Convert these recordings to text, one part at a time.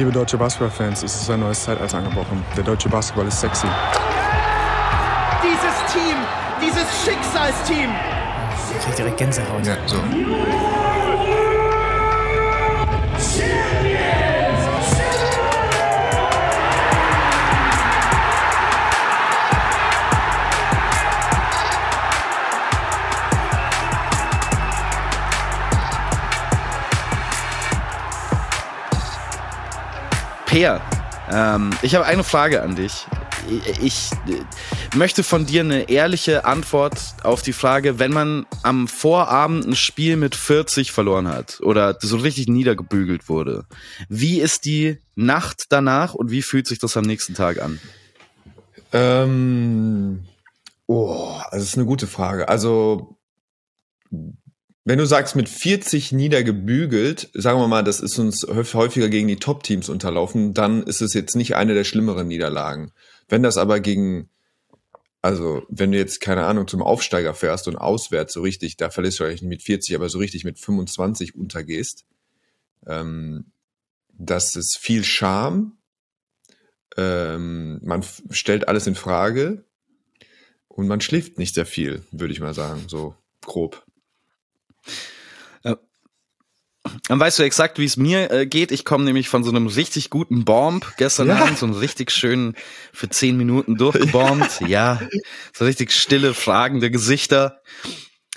Liebe deutsche Basketballfans, es ist ein neues Zeitalter angebrochen. Der deutsche Basketball ist sexy. Dieses Team, dieses Schicksalsteam. Ich krieg direkt Gänsehaut. Ja, so. Peer, ähm, ich habe eine Frage an dich. Ich, möchte von dir eine ehrliche Antwort auf die Frage, wenn man am Vorabend ein Spiel mit 40 verloren hat oder so richtig niedergebügelt wurde. Wie ist die Nacht danach und wie fühlt sich das am nächsten Tag an? Ähm, oh, das ist eine gute Frage. Also wenn du sagst, mit 40 niedergebügelt, sagen wir mal, das ist uns häufiger gegen die Top-Teams unterlaufen, dann ist es jetzt nicht eine der schlimmeren Niederlagen. Wenn das aber gegen, also wenn du jetzt, keine Ahnung, zum Aufsteiger fährst und auswärts so richtig, da verlierst du eigentlich nicht mit 40, aber so richtig mit 25 untergehst, ähm, das ist viel Scham. Ähm, man stellt alles in Frage und man schläft nicht sehr viel, würde ich mal sagen, so grob. Dann weißt du exakt, wie es mir äh, geht. Ich komme nämlich von so einem richtig guten Bomb gestern Ja. Abend, so einen richtig schönen für zehn Minuten durchgebombt. ja, so richtig stille, fragende Gesichter.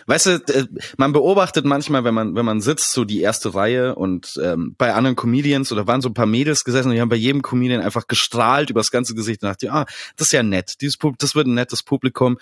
Weißt du, äh, man beobachtet manchmal, wenn man wenn man sitzt, so die erste Reihe und ähm, bei anderen Comedians oder waren so ein paar Mädels gesessen und die haben bei jedem Comedian einfach gestrahlt über das ganze Gesicht und dachte, ah, das ist ja nett. Dieses Pub das wird ein nettes Publikum.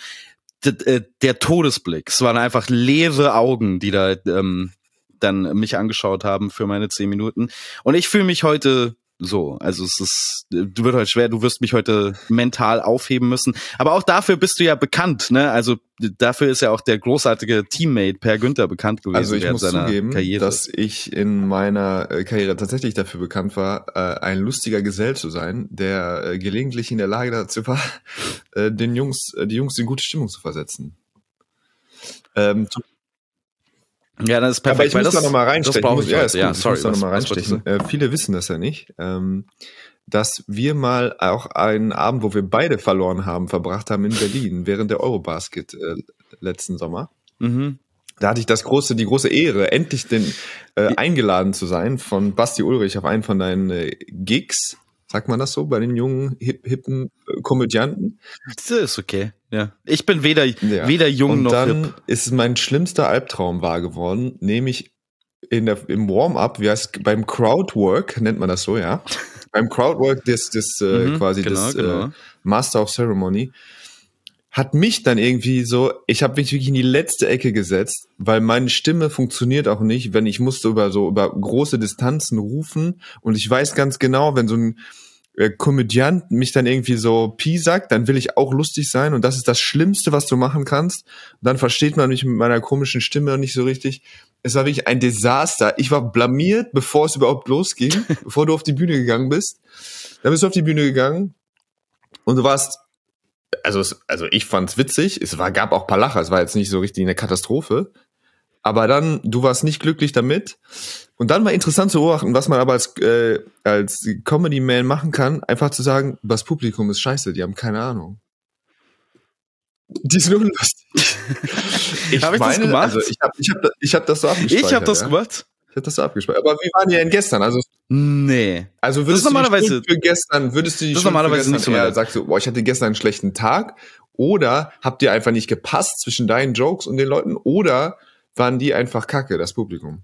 Äh, der Todesblick, es waren einfach leere Augen, die da ähm, dann mich angeschaut haben für meine zehn Minuten. Und ich fühle mich heute so. Also es ist, du wird heute schwer, du wirst mich heute mental aufheben müssen. Aber auch dafür bist du ja bekannt, ne? Also dafür ist ja auch der großartige Teammate Per Günther bekannt gewesen Also ich muss zugeben, Karriere. dass ich in meiner äh, Karriere tatsächlich dafür bekannt war, äh, ein lustiger Gesell zu sein, der äh, gelegentlich in der Lage dazu war, äh, den Jungs, äh, die Jungs in gute Stimmung zu versetzen. Ähm, ja, das ist aber perfekt. ich weil muss das, da nochmal das reinstechen. muss, ich ja, ist gut, ja, ich sorry. muss da nochmal reinstechen. Äh, viele wissen das ja nicht. Ähm, dass wir mal auch einen Abend, wo wir beide verloren haben, verbracht haben in Berlin während der Eurobasket äh, letzten Sommer. Mhm. Da hatte ich das große, die große Ehre, endlich den, äh, eingeladen zu sein von Basti Ulrich auf einen von deinen äh, Gigs. Sagt man das so bei den jungen, hip, hippen äh, Komödianten? Das ist okay. Ja. Ich bin weder, Ja. weder jung Und noch dann hip. ist mein schlimmster Albtraum wahr geworden, nämlich in der, im Warm-up, wie heißt beim Crowdwork, nennt man das so, ja. beim Crowdwork des, des äh, Mhm, quasi genau, des genau. Äh, Master of Ceremony, hat mich dann irgendwie so, ich habe mich wirklich in die letzte Ecke gesetzt, weil meine Stimme funktioniert auch nicht, wenn ich musste über so über große Distanzen rufen und ich weiß ganz genau, wenn so ein äh, Komödiant mich dann irgendwie so Pi sagt, dann will ich auch lustig sein und das ist das Schlimmste, was du machen kannst. Und dann versteht man mich mit meiner komischen Stimme nicht so richtig. Es war wirklich ein Desaster. Ich war blamiert, bevor es überhaupt losging, bevor du auf die Bühne gegangen bist. Dann bist du auf die Bühne gegangen und du warst, also, es, also ich fand's witzig. Es war, gab auch paar Lacher. Es war jetzt nicht so richtig eine Katastrophe. Aber dann, du warst nicht glücklich damit. Und dann war interessant zu beobachten, was man aber als, äh, als Comedy-Man machen kann, einfach zu sagen, das Publikum ist scheiße, die haben keine Ahnung. Die sind unlustig. Ich Hab ich das gemacht? Also ich habe ich hab, ich hab das so abgespeichert. Ich habe das ja. gemacht. Ich hab das so abgespeichert. Aber wie waren die denn gestern? Also, Nee. also Das würdest du normalerweise- Schuld für gestern, würdest du die Das normalerweise für nicht so gestern eher sagst du, boah, ich hatte gestern einen schlechten Tag? Oder habt ihr einfach nicht gepasst zwischen deinen Jokes und den Leuten? Oder waren die einfach kacke, das Publikum?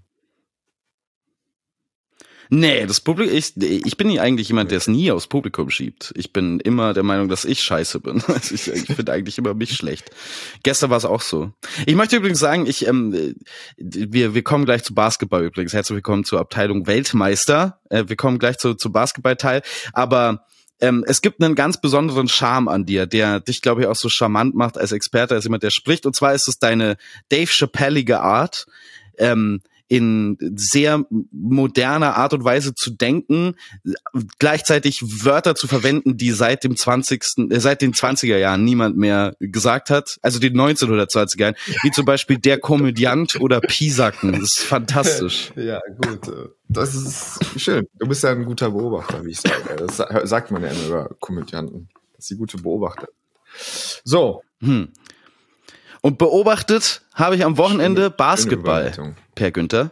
Nee, das Publikum, ich, ich bin nie eigentlich jemand, der es nie aufs Publikum schiebt. Ich bin immer der Meinung, dass ich scheiße bin. Also ich ich finde eigentlich immer mich schlecht. Gestern war es auch so. Ich möchte übrigens sagen, ich, ähm, wir, wir kommen gleich zu Basketball übrigens. Herzlich willkommen zur Abteilung Weltmeister. Äh, wir kommen gleich zu, zu Basketballteil. Aber ähm, es gibt einen ganz besonderen Charme an dir, der dich, glaube ich, auch so charmant macht als Experte, als jemand, der spricht. Und zwar ist es deine Dave Chappellige Art. Ähm, in sehr moderner Art und Weise zu denken, gleichzeitig Wörter zu verwenden, die seit dem 20. Äh, seit den 20er Jahren niemand mehr gesagt hat, also den 1920er Jahren, wie zum Beispiel der Komödiant oder Pisacken. Das ist fantastisch. Ja, gut. Das ist schön. Du bist ja ein guter Beobachter, wie ich sage. Das sagt man ja immer über Komödianten, dass sie gute Beobachter. So. Hm. Und beobachtet habe ich am Wochenende Basketball, Per Günther.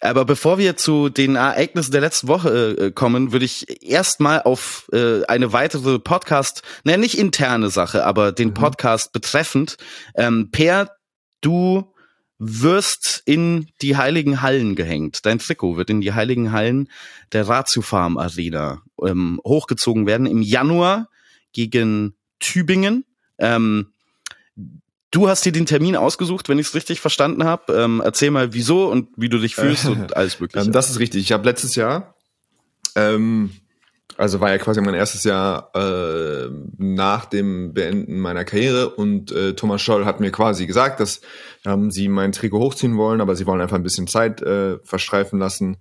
Aber bevor wir zu den Ereignissen der letzten Woche äh, kommen, würde ich erstmal auf äh, eine weitere Podcast, naja, nicht interne Sache, aber den mhm. Podcast betreffend. Ähm, per, du wirst in die heiligen Hallen gehängt. Dein Trikot wird in die heiligen Hallen der Ratio Farm Arena ähm, hochgezogen werden im Januar gegen Tübingen. Ähm, Du hast dir den Termin ausgesucht, wenn ich es richtig verstanden habe. Ähm, erzähl mal, wieso und wie du dich fühlst und alles Mögliche. Ähm, das ist richtig. Ich habe letztes Jahr, ähm, also war ja quasi mein erstes Jahr äh, nach dem Beenden meiner Karriere und äh, Thomas Scholl hat mir quasi gesagt, dass ähm, sie mein Trikot hochziehen wollen, aber sie wollen einfach ein bisschen Zeit äh, verstreifen lassen,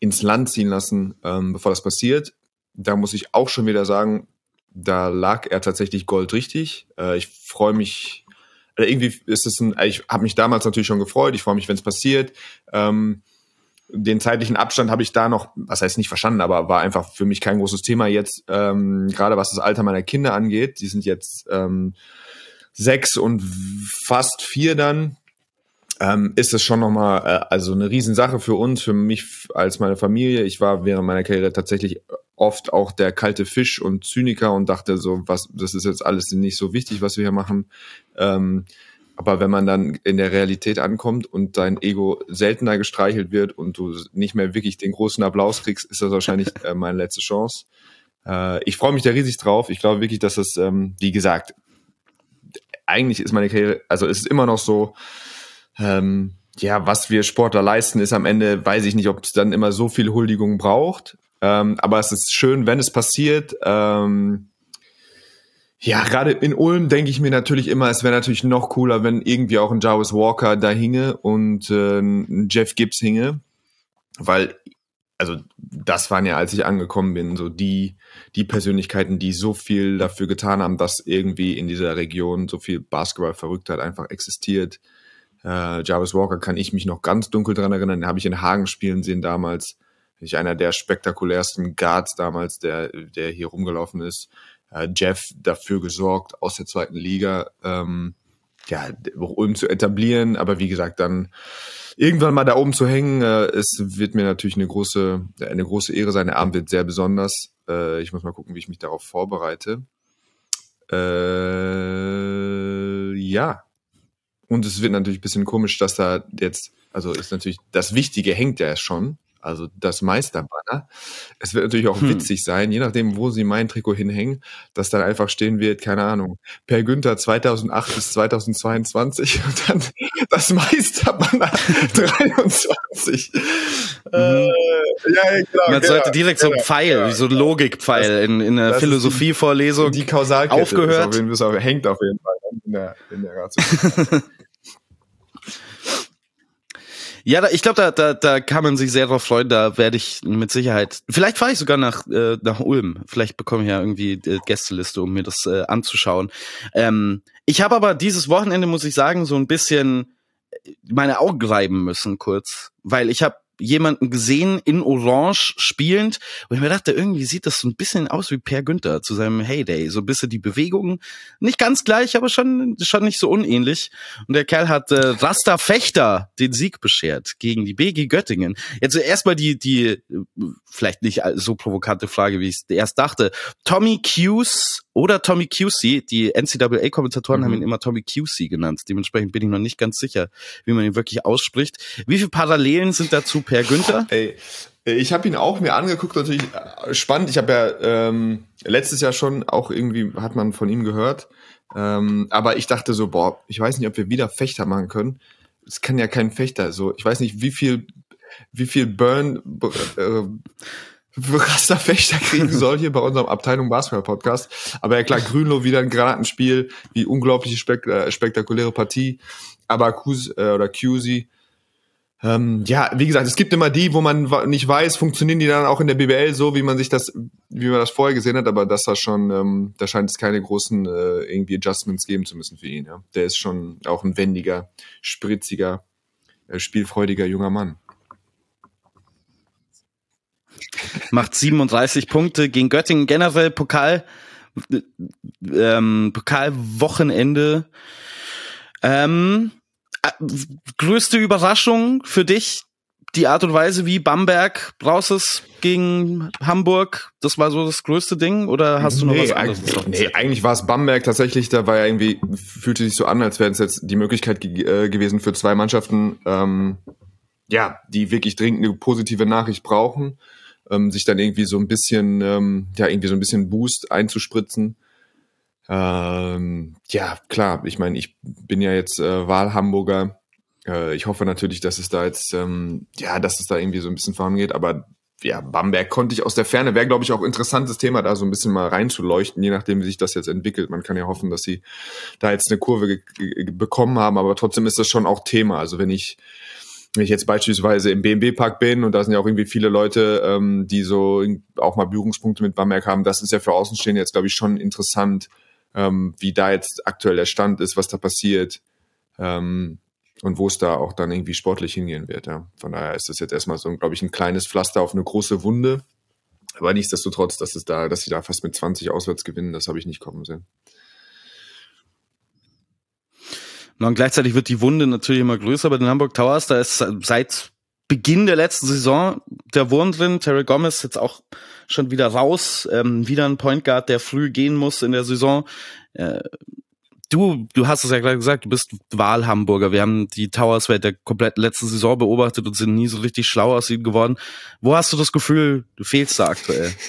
ins Land ziehen lassen, ähm, bevor das passiert. Da muss ich auch schon wieder sagen, da lag er tatsächlich goldrichtig. Äh, ich freue mich oder irgendwie ist es ein, ich habe mich damals natürlich schon gefreut, ich freue mich, wenn es passiert. Ähm, den zeitlichen Abstand habe ich da noch, was heißt nicht verstanden, aber war einfach für mich kein großes Thema jetzt, ähm, gerade was das Alter meiner Kinder angeht. Die sind jetzt ähm, sechs und fast vier dann. Ähm, ist es schon nochmal, äh, also eine Riesensache für uns, für mich als meine Familie. Ich war während meiner Karriere tatsächlich oft auch der kalte Fisch und Zyniker und dachte so, was, das ist jetzt alles nicht so wichtig, was wir hier machen. Ähm, aber wenn man dann in der Realität ankommt und dein Ego seltener gestreichelt wird und du nicht mehr wirklich den großen Applaus kriegst, ist das wahrscheinlich äh, meine letzte Chance. Äh, ich freue mich da riesig drauf. Ich glaube wirklich, dass das, ähm, wie gesagt, eigentlich ist meine Karriere, also es ist immer noch so, ähm, ja, was wir Sportler leisten, ist am Ende, weiß ich nicht, ob es dann immer so viel Huldigung braucht. Ähm, aber es ist schön, wenn es passiert. Ähm, ja, gerade in Ulm denke ich mir natürlich immer, es wäre natürlich noch cooler, wenn irgendwie auch ein Jarvis Walker da hinge und äh, ein Jeff Gibbs hinge. Weil, also das waren ja, als ich angekommen bin, so die, die Persönlichkeiten, die so viel dafür getan haben, dass irgendwie in dieser Region so viel Basketball-Verrücktheit einfach existiert. Äh, Jarvis Walker kann ich mich noch ganz dunkel dran erinnern, den habe ich in Hagen spielen sehen damals ich einer der spektakulärsten Guards damals, der, der hier rumgelaufen ist. Äh, Jeff dafür gesorgt, aus der zweiten Liga, ähm, ja, Ulm zu etablieren, aber wie gesagt, dann irgendwann mal da oben zu hängen, äh, es wird mir natürlich eine große, eine große Ehre sein. Der Abend wird sehr besonders. Äh, ich muss mal gucken, wie ich mich darauf vorbereite. Äh, ja. Und es wird natürlich ein bisschen komisch, dass da jetzt, also ist natürlich, das Wichtige hängt ja schon also das Meisterbanner. Es wird natürlich auch hm. witzig sein, je nachdem, wo sie mein Trikot hinhängen, dass dann einfach stehen wird, keine Ahnung, Per Günther 2008 bis 2022 und dann das Meisterbanner 23. Mhm. Äh, ja, genau, Man genau, sollte direkt genau, so ein Pfeil, genau, so ein Logikpfeil in, in einer Philosophievorlesung die, die Kausalkette aufgehört. Ist auf, hängt auf jeden Fall in der, in der. Ja, da, ich glaube, da, da, da kann man sich sehr drauf freuen. Da werde ich mit Sicherheit. Vielleicht fahre ich sogar nach, äh, nach Ulm. Vielleicht bekomme ich ja irgendwie die Gästeliste, um mir das äh, anzuschauen. Ähm, ich habe aber dieses Wochenende, muss ich sagen, so ein bisschen meine Augen reiben müssen kurz, weil ich habe jemanden gesehen in Orange spielend, wo ich mir dachte, irgendwie sieht das so ein bisschen aus wie Per Günther zu seinem Heyday. So ein bisschen die Bewegungen, nicht ganz gleich, aber schon, schon nicht so unähnlich. Und der Kerl hat äh, Rasta Fechter den Sieg beschert gegen die BG Göttingen. Jetzt erstmal die, die, vielleicht nicht so provokante Frage, wie ich es erst dachte. Tommy Hughes oder Tommy QC. Die NCAA-Kommentatoren mhm. haben ihn immer Tommy QC genannt. Dementsprechend bin ich noch nicht ganz sicher, wie man ihn wirklich ausspricht. Wie viele Parallelen sind dazu Per Günther? Ey, ich habe ihn auch mir angeguckt, natürlich äh, spannend. Ich habe ja ähm, letztes Jahr schon auch irgendwie, hat man von ihm gehört. Ähm, aber ich dachte so, boah, ich weiß nicht, ob wir wieder Fechter machen können. Es kann ja kein Fechter. So, ich weiß nicht, wie viel, wie viel Burn, äh, Rasterfechter kriegen soll hier bei unserem Abteilung Basketball Podcast. Aber ja klar, Grünloh wieder ein Granatenspiel, wie unglaubliche spek äh, spektakuläre Partie. Aber Kuz äh, oder QZ Ähm, ja, wie gesagt, es gibt immer die, wo man nicht weiß, funktionieren die dann auch in der BBL so, wie man sich das, wie man das vorher gesehen hat, aber das war schon, ähm, da scheint es keine großen äh, irgendwie Adjustments geben zu müssen für ihn. Ja. Der ist schon auch ein wendiger, spritziger, äh, spielfreudiger junger Mann. Macht 37 Punkte gegen Göttingen generell Pokal, ähm, Pokalwochenende. Ähm, äh, größte Überraschung für dich? Die Art und Weise, wie Bamberg raus ist gegen Hamburg, das war so das größte Ding? Oder hast du noch nee, was anderes? Eigentlich, nee, eigentlich war es Bamberg tatsächlich, da war ja irgendwie, fühlte sich so an, als wäre es jetzt die Möglichkeit ge äh, gewesen für zwei Mannschaften, ähm, ja, die wirklich dringend eine positive Nachricht brauchen, ähm, sich dann irgendwie so ein bisschen, ähm, ja, irgendwie so ein bisschen Boost einzuspritzen. Ähm, ja, klar, ich meine, ich bin ja jetzt äh, Wahlhamburger. Äh, ich hoffe natürlich, dass es da jetzt, ähm, ja, dass es da irgendwie so ein bisschen vorangeht, aber ja, Bamberg konnte ich aus der Ferne, wäre, glaube ich, auch interessantes Thema, da so ein bisschen mal reinzuleuchten, je nachdem, wie sich das jetzt entwickelt. Man kann ja hoffen, dass sie da jetzt eine Kurve bekommen haben, aber trotzdem ist das schon auch Thema. Also wenn ich, wenn ich jetzt beispielsweise im BMW-Park bin und da sind ja auch irgendwie viele Leute, ähm, die so auch mal Berührungspunkte mit Bamberg haben, das ist ja für Außenstehende jetzt, glaube ich, schon interessant, ähm, wie da jetzt aktuell der Stand ist, was da passiert ähm, und wo es da auch dann irgendwie sportlich hingehen wird. Ja. Von daher ist das jetzt erstmal so, glaube ich, ein kleines Pflaster auf eine große Wunde. Aber nichtsdestotrotz, dass es da, dass sie da fast mit 20 auswärts gewinnen, das habe ich nicht kommen sehen. Und gleichzeitig wird die Wunde natürlich immer größer bei den Hamburg Towers. Da ist seit Beginn der letzten Saison der Wurm drin. Terry Gomez jetzt auch schon wieder raus. Ähm, wieder ein Point Guard, der früh gehen muss in der Saison. Äh, du, du hast es ja gerade gesagt, du bist Wahlhamburger. Wir haben die Towers während der kompletten letzten Saison beobachtet und sind nie so richtig schlau aus ihnen geworden. Wo hast du das Gefühl, du fehlst da aktuell?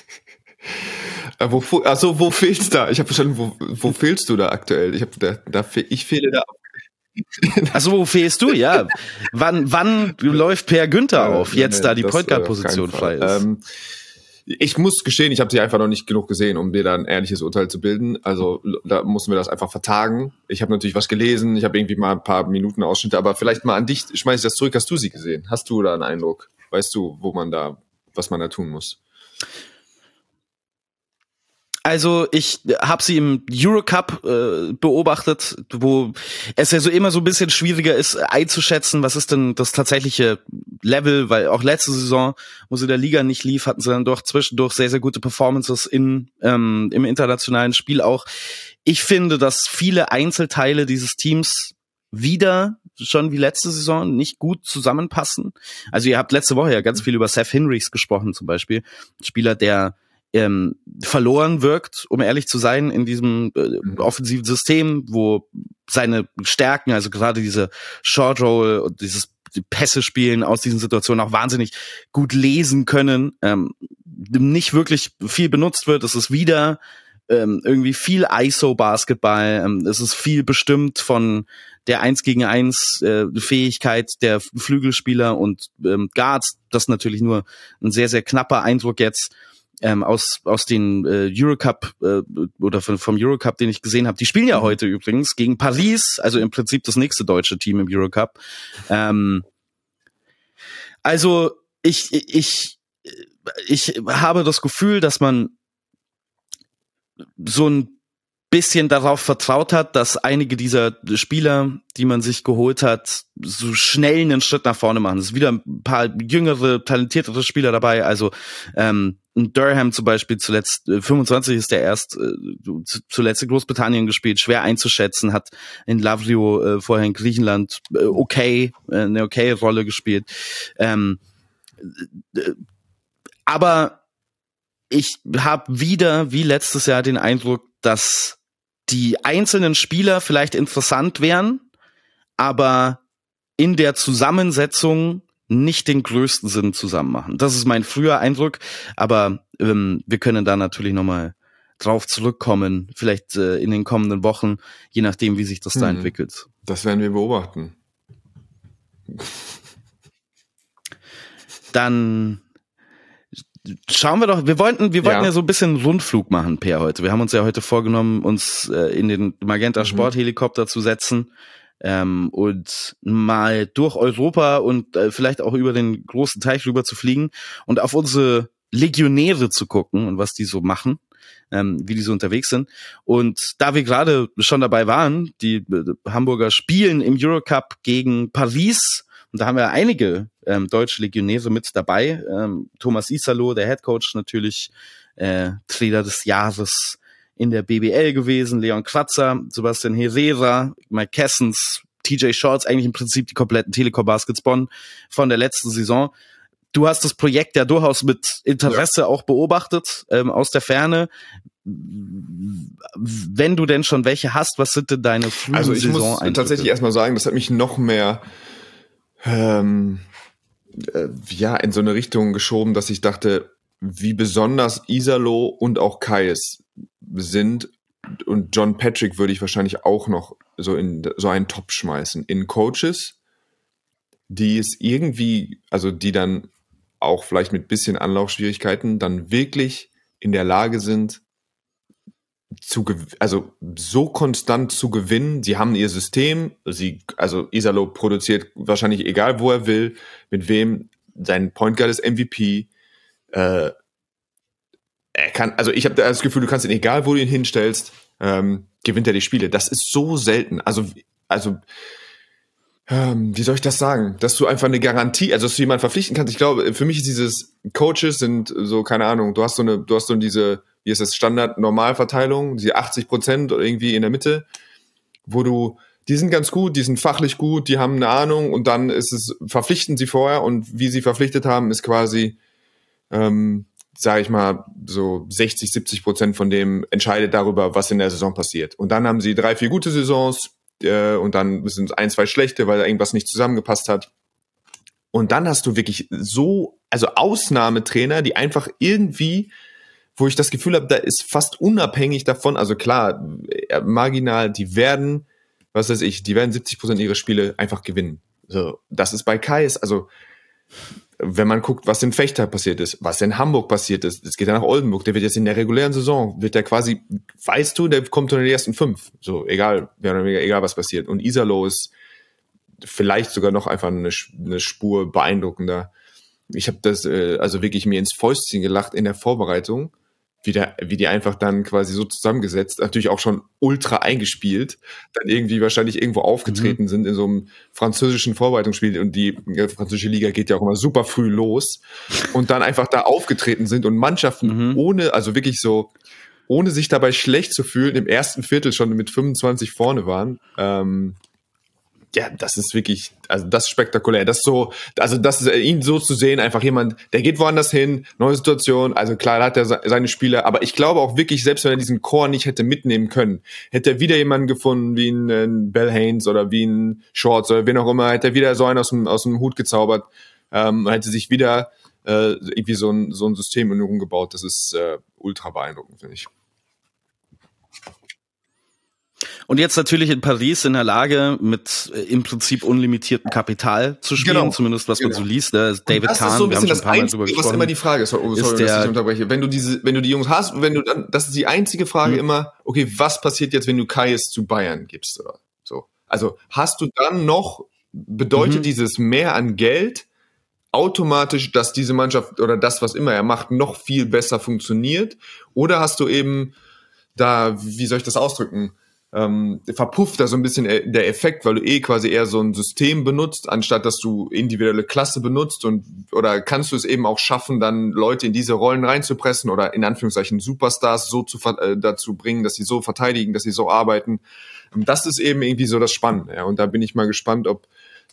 Äh, wo, also wo fehlst da? Ich habe verstanden, wo, wo fehlst du da aktuell? Ich, hab, da, da, ich fehle da also wo fehlst du? Ja. wann, wann läuft Per Günther auf, jetzt da die Point Guard Position frei ist? Ähm, ich muss gestehen, ich habe sie einfach noch nicht genug gesehen, um dir da ein ehrliches Urteil zu bilden. Also da mussten wir das einfach vertagen. Ich habe natürlich was gelesen, ich habe irgendwie mal ein paar Minuten Ausschnitte, aber vielleicht mal an dich, schmeiß ich das zurück. Hast du sie gesehen? Hast du da einen Eindruck? Weißt du, wo man da, was man da tun muss? Also ich habe sie im Eurocup äh, beobachtet, wo es ja so immer so ein bisschen schwieriger ist einzuschätzen, was ist denn das tatsächliche Level, weil auch letzte Saison, wo sie der Liga nicht lief, hatten sie dann doch zwischendurch sehr, sehr gute Performances in, ähm, im internationalen Spiel auch. Ich finde, dass viele Einzelteile dieses Teams wieder schon wie letzte Saison nicht gut zusammenpassen. Also ihr habt letzte Woche ja ganz viel über Seth Hinrichs gesprochen zum Beispiel. Spieler, der ähm, verloren wirkt, um ehrlich zu sein, in diesem äh, mhm. offensiven System, wo seine Stärken, also gerade diese Short Roll und dieses Pässe spielen aus diesen Situationen auch wahnsinnig gut lesen können, ähm, nicht wirklich viel benutzt wird. Es ist wieder ähm, irgendwie viel ISO-Basketball. Ähm, es ist viel bestimmt von der Eins gegen Eins äh, Fähigkeit der Flügelspieler und ähm, Guards. Das natürlich nur ein sehr, sehr knapper Eindruck jetzt ähm, aus aus den äh, Eurocup äh, oder von, vom Eurocup, den ich gesehen habe. Die spielen ja mhm. heute übrigens gegen Paris, also im Prinzip das nächste deutsche Team im Eurocup. Ähm, also ich ich ich habe das Gefühl, dass man so ein bisschen darauf vertraut hat, dass einige dieser Spieler, die man sich geholt hat, so schnell einen Schritt nach vorne machen. Es ist wieder ein paar jüngere, talentiertere Spieler dabei. Also ähm, Durham zum Beispiel zuletzt, äh, 25 ist der erst äh, zuletzt in Großbritannien gespielt, schwer einzuschätzen, hat in Lavrio äh, vorher in Griechenland äh, okay, äh, eine okay Rolle gespielt. Ähm, äh, aber ich habe wieder, wie letztes Jahr, den Eindruck, dass die einzelnen Spieler vielleicht interessant wären, aber in der Zusammensetzung nicht den größten Sinn zusammen machen. Das ist mein früher Eindruck, aber ähm, wir können da natürlich nochmal drauf zurückkommen, vielleicht äh, in den kommenden Wochen, je nachdem, wie sich das hm. da entwickelt. Das werden wir beobachten. Dann schauen wir doch, wir wollten, wir wollten ja. ja so ein bisschen Rundflug machen, Per, heute. Wir haben uns ja heute vorgenommen, uns äh, in den Magenta mhm. Sporthelikopter zu setzen. ähm, und mal durch Europa und äh, vielleicht auch über den großen Teich rüber zu fliegen und auf unsere Legionäre zu gucken und was die so machen, ähm, wie die so unterwegs sind. Und da wir gerade schon dabei waren, die äh, Hamburger spielen im Eurocup gegen Paris und da haben wir einige ähm, deutsche Legionäre mit dabei. Ähm, Thomas Isalo, der Head Coach natürlich, äh, Trainer des Jahres in der BBL gewesen, Leon Kratzer, Sebastian Herrera, Mike Kessens, TJ Shorts, eigentlich im Prinzip die kompletten Telekom Baskets Bonn von der letzten Saison. Du hast das Projekt ja durchaus mit Interesse ja. auch beobachtet, ähm, aus der Ferne. Wenn du denn schon welche hast, was sind denn deine frühen Also ich muss tatsächlich erstmal sagen, das hat mich noch mehr ähm, äh, ja in so eine Richtung geschoben, dass ich dachte, wie besonders Isalo und auch Kais sind. Und John Patrick würde ich wahrscheinlich auch noch so in so einen Top schmeißen. In Coaches, die es irgendwie, also die dann auch vielleicht mit bisschen Anlaufschwierigkeiten dann wirklich in der Lage sind, zu also so konstant zu gewinnen. Sie haben ihr System, sie, also Isalo produziert wahrscheinlich egal wo er will, mit wem, sein Point Guard ist MVP, äh, er kann, also ich habe das Gefühl, du kannst ihn, egal wo du ihn hinstellst, ähm, gewinnt er die Spiele. Das ist so selten. Also, also, ähm, wie soll ich das sagen? Dass du einfach eine Garantie, also dass du jemanden verpflichten kannst. Ich glaube, für mich ist dieses Coaches sind so, keine Ahnung, du hast so eine, du hast so diese, wie ist das, Standard-Normalverteilung, die 80 Prozent irgendwie in der Mitte, wo du, die sind ganz gut, die sind fachlich gut, die haben eine Ahnung und dann ist es, verpflichten sie vorher und wie sie verpflichtet haben, ist quasi, ähm, sage ich mal, so 60, 70 Prozent von dem entscheidet darüber, was in der Saison passiert. Und dann haben sie drei, vier gute Saisons äh, und dann sind es ein, zwei schlechte, weil da irgendwas nicht zusammengepasst hat. Und dann hast du wirklich so, also Ausnahmetrainer, die einfach irgendwie, wo ich das Gefühl habe, da ist fast unabhängig davon, also klar, äh, marginal, die werden, was weiß ich, die werden 70 Prozent ihrer Spiele einfach gewinnen. So, das ist bei Kais, also wenn man guckt, was in Fechter passiert ist, was in Hamburg passiert ist, es geht ja nach Oldenburg, der wird jetzt in der regulären Saison, wird der quasi, weißt du, der kommt in den ersten fünf. So, egal, egal was passiert. Und Isalo ist vielleicht sogar noch einfach eine, eine Spur beeindruckender. Ich habe das äh, also wirklich mir ins Fäustchen gelacht in der Vorbereitung wie, der, wie die einfach dann quasi so zusammengesetzt, natürlich auch schon ultra eingespielt, dann irgendwie wahrscheinlich irgendwo aufgetreten mhm. sind in so einem französischen Vorbereitungsspiel und die französische Liga geht ja auch immer super früh los und dann einfach da aufgetreten sind und Mannschaften mhm. ohne, also wirklich so, ohne sich dabei schlecht zu fühlen, im ersten Viertel schon mit 25 vorne waren. Ähm, ja, das ist wirklich, also das ist spektakulär. Das ist so, also das ist ihn so zu sehen, einfach jemand, der geht woanders hin, neue Situation. Also klar, da hat er seine Spiele, aber ich glaube auch wirklich, selbst wenn er diesen Chor nicht hätte mitnehmen können, hätte er wieder jemanden gefunden wie ein, ein Bell Haynes oder wie ein Shorts oder wen auch immer, hätte er wieder so einen aus dem, aus dem Hut gezaubert, ähm, hätte sich wieder äh, irgendwie so ein, so ein System in umgebaut. Das ist äh, ultra beeindruckend, finde ich. Und jetzt natürlich in Paris in der Lage, mit äh, im Prinzip unlimitiertem Kapital zu spielen, genau. zumindest was genau. man so liest. Da ist David das Kahn, ist so ein bisschen das Einzige, was immer die Frage ist, sorry, ist dass ich unterbreche. Wenn du diese, wenn du die Jungs hast, wenn du dann, das ist die einzige Frage mhm. immer, okay, was passiert jetzt, wenn du Kais zu Bayern gibst oder so? Also hast du dann noch, bedeutet mhm. dieses mehr an Geld automatisch, dass diese Mannschaft oder das, was immer er macht, noch viel besser funktioniert? Oder hast du eben da, wie soll ich das ausdrücken? Ähm, verpufft da so ein bisschen äh, der Effekt, weil du eh quasi eher so ein System benutzt, anstatt dass du individuelle Klasse benutzt und oder kannst du es eben auch schaffen, dann Leute in diese Rollen reinzupressen oder in Anführungszeichen Superstars so zu äh, dazu bringen, dass sie so verteidigen, dass sie so arbeiten. Das ist eben irgendwie so das Spannende. Ja. Und da bin ich mal gespannt, ob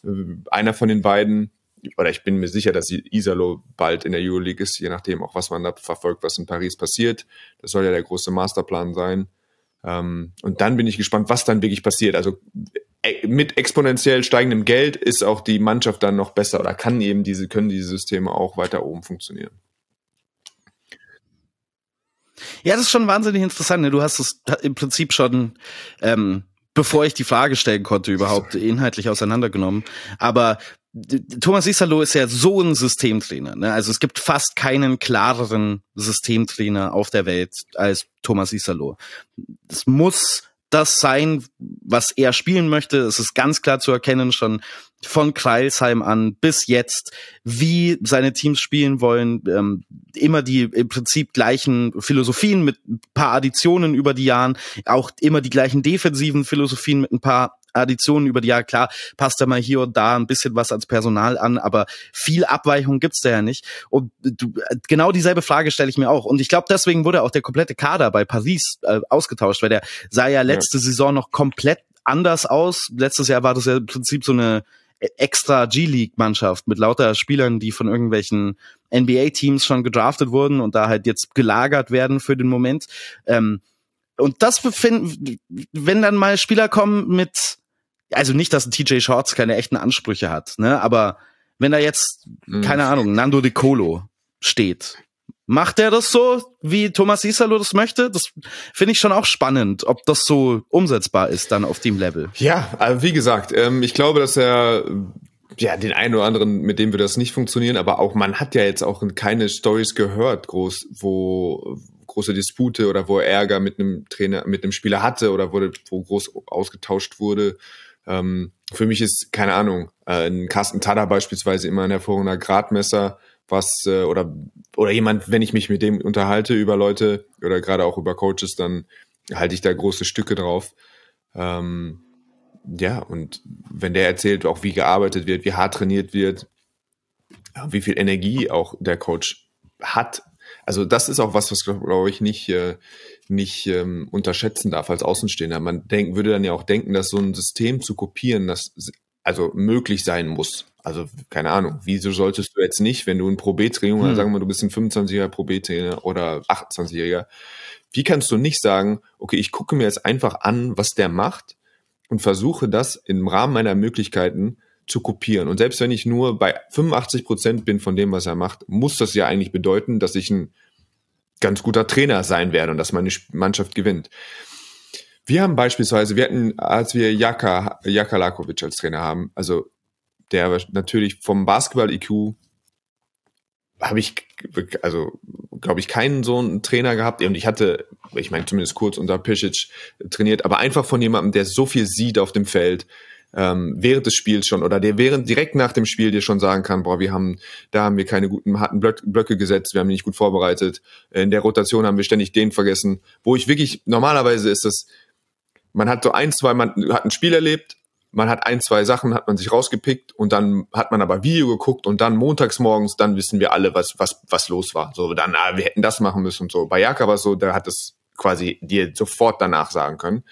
äh, einer von den beiden oder ich bin mir sicher, dass Isalo bald in der Euroleague ist, je nachdem auch, was man da verfolgt, was in Paris passiert. Das soll ja der große Masterplan sein. Ähm, und dann bin ich gespannt, was dann wirklich passiert. Also äh, mit exponentiell steigendem Geld ist auch die Mannschaft dann noch besser oder kann eben diese, können diese Systeme auch weiter oben funktionieren. Ja, das ist schon wahnsinnig interessant. Ne? Du hast es im Prinzip schon, ähm, bevor ich die Frage stellen konnte, überhaupt inhaltlich auseinandergenommen. Aber Thomas Isalo ist ja so ein Systemtrainer. Ne? Also es gibt fast keinen klareren Systemtrainer auf der Welt als Thomas Isalo. Es muss das sein, was er spielen möchte. Es ist ganz klar zu erkennen, schon von Kreilsheim an bis jetzt, wie seine Teams spielen wollen. Ähm, immer die im Prinzip gleichen Philosophien mit ein paar Additionen über die Jahren, auch immer die gleichen defensiven Philosophien mit ein paar Additionen über die Jahre. Klar, passt da mal hier und da ein bisschen was als Personal an, aber viel Abweichung gibt's da ja nicht. Und du, genau dieselbe Frage stelle ich mir auch. Und ich glaube, deswegen wurde auch der komplette Kader bei Paris äh, ausgetauscht, weil der sah ja letzte ja. Saison noch komplett anders aus. Letztes Jahr war das ja im Prinzip so eine extra G-League-Mannschaft mit lauter Spielern, die von irgendwelchen NBA-Teams schon gedraftet wurden und da halt jetzt gelagert werden für den Moment. Ähm, und das befinden, wenn dann mal Spieler kommen mit, also nicht, dass ein TJ Shorts keine echten Ansprüche hat, ne, aber wenn da jetzt, mhm. keine Ahnung, Nando De Colo steht, Macht er das so, wie Thomas Isalo das möchte? Das finde ich schon auch spannend, ob das so umsetzbar ist dann auf dem Level. Ja, also wie gesagt, ähm, ich glaube, dass er ja den einen oder anderen, mit dem würde das nicht funktionieren, aber auch man hat ja jetzt auch keine Stories gehört, groß, wo große Dispute oder wo er Ärger mit einem Trainer, mit einem Spieler hatte oder wurde, wo groß ausgetauscht wurde. Ähm, für mich ist keine Ahnung, äh, ein Carsten Tada beispielsweise immer ein hervorragender Gradmesser was äh, oder oder jemand, wenn ich mich mit dem unterhalte über Leute oder gerade auch über Coaches, dann halte ich da große Stücke drauf. Ähm, ja, und wenn der erzählt, auch wie gearbeitet wird, wie hart trainiert wird, wie viel Energie auch der Coach hat. Also das ist auch was, was glaube ich nicht äh, nicht ähm, unterschätzen darf als Außenstehender. Man denk, würde dann ja auch denken, dass so ein System zu kopieren, das also möglich sein muss. Also, keine Ahnung, wieso solltest du jetzt nicht, wenn du ein Pro B-Trainer, hm. sagen wir, du bist ein 25-jähriger Pro B-Trainer oder 28-jähriger, wie kannst du nicht sagen, okay, ich gucke mir jetzt einfach an, was der macht und versuche das im Rahmen meiner Möglichkeiten zu kopieren. Und selbst wenn ich nur bei 85 Prozent bin von dem, was er macht, muss das ja eigentlich bedeuten, dass ich ein ganz guter Trainer sein werde und dass meine Mannschaft gewinnt. Wir haben beispielsweise, wir hatten, als wir Jaka, Jaka Lakovic als Trainer haben, also der natürlich vom Basketball-IQ habe ich, also glaube ich, keinen so einen Trainer gehabt. Und ich hatte, ich meine, zumindest kurz unter Pisic trainiert, aber einfach von jemandem, der so viel sieht auf dem Feld, ähm, während des Spiels schon oder der während direkt nach dem Spiel dir schon sagen kann, boah, wir haben, da haben wir keine guten, harten Blöcke gesetzt, wir haben nicht gut vorbereitet. In der Rotation haben wir ständig den vergessen. Wo ich wirklich, normalerweise ist das, man hat so ein, zwei, man hat ein Spiel erlebt, man hat ein, zwei Sachen, hat man sich rausgepickt und dann hat man aber Video geguckt und dann montags morgens, dann wissen wir alle, was, was, was los war. So, dann, ah, wir hätten das machen müssen und so. Bei Jaka war es so, der hat es quasi dir sofort danach sagen können.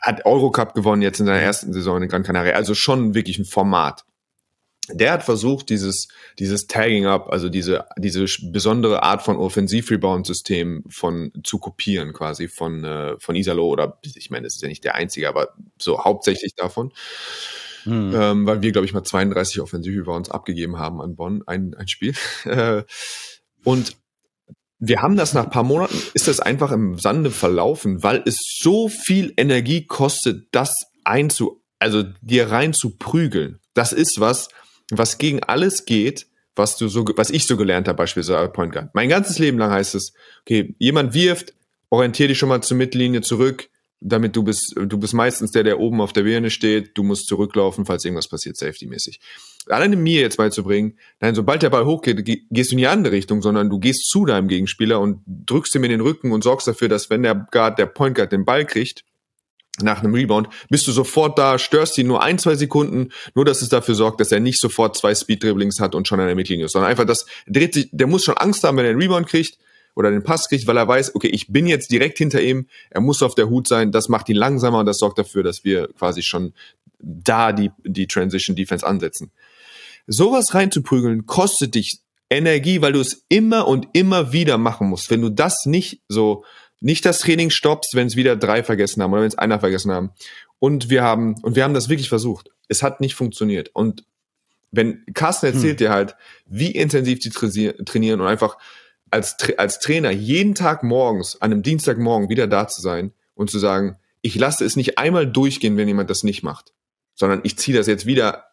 Hat Eurocup gewonnen jetzt in seiner ersten Saison in Gran Canaria. Also schon wirklich ein Format der hat versucht, dieses, dieses Tagging Up, also diese, diese besondere Art von Offensiv-Rebound-System von, zu kopieren quasi von, äh, von Isalo oder, ich meine, das ist ja nicht der einzige, aber so hauptsächlich davon. Hm. Ähm, weil wir, glaube ich, mal 32 Offensiv-Rebounds abgegeben haben an Bonn, ein, ein Spiel. Und wir haben das nach paar Monaten, ist das einfach im Sande verlaufen, weil es so viel Energie kostet, das einzu, also dir rein zu prügeln. Das ist was, was gegen alles geht, was du so, was ich so gelernt habe, beispielsweise Point Guard. Mein ganzes Leben lang heißt es, okay, jemand wirft, orientier dich schon mal zur Mittellinie zurück, damit du bist, du bist meistens der, der oben auf der Birne steht, du musst zurücklaufen, falls irgendwas passiert, safety-mäßig. Alleine mir jetzt beizubringen, nein, sobald der Ball hochgeht, gehst du in die andere Richtung, sondern du gehst zu deinem Gegenspieler und drückst ihm in den Rücken und sorgst dafür, dass wenn der Guard, der Point Guard den Ball kriegt, nach einem Rebound, bist du sofort da, störst ihn nur ein, zwei Sekunden, nur dass es dafür sorgt, dass er nicht sofort zwei Speed-Dribblings hat und schon an der Mittellinie ist, sondern einfach das dreht sich, der muss schon Angst haben, wenn er den Rebound kriegt oder den Pass kriegt, weil er weiß, okay, ich bin jetzt direkt hinter ihm, er muss auf der Hut sein, das macht ihn langsamer und das sorgt dafür, dass wir quasi schon da die, die Transition Defense ansetzen. Sowas reinzuprügeln kostet dich Energie, weil du es immer und immer wieder machen musst. Wenn du das nicht so nicht das Training stoppst, wenn es wieder drei vergessen haben oder wenn es einer vergessen haben. Und wir haben, und wir haben das wirklich versucht. Es hat nicht funktioniert. Und wenn Carsten erzählt hm. dir halt, wie intensiv die trainieren und einfach als, als Trainer jeden Tag morgens, an einem Dienstagmorgen wieder da zu sein und zu sagen, ich lasse es nicht einmal durchgehen, wenn jemand das nicht macht, sondern ich ziehe das jetzt wieder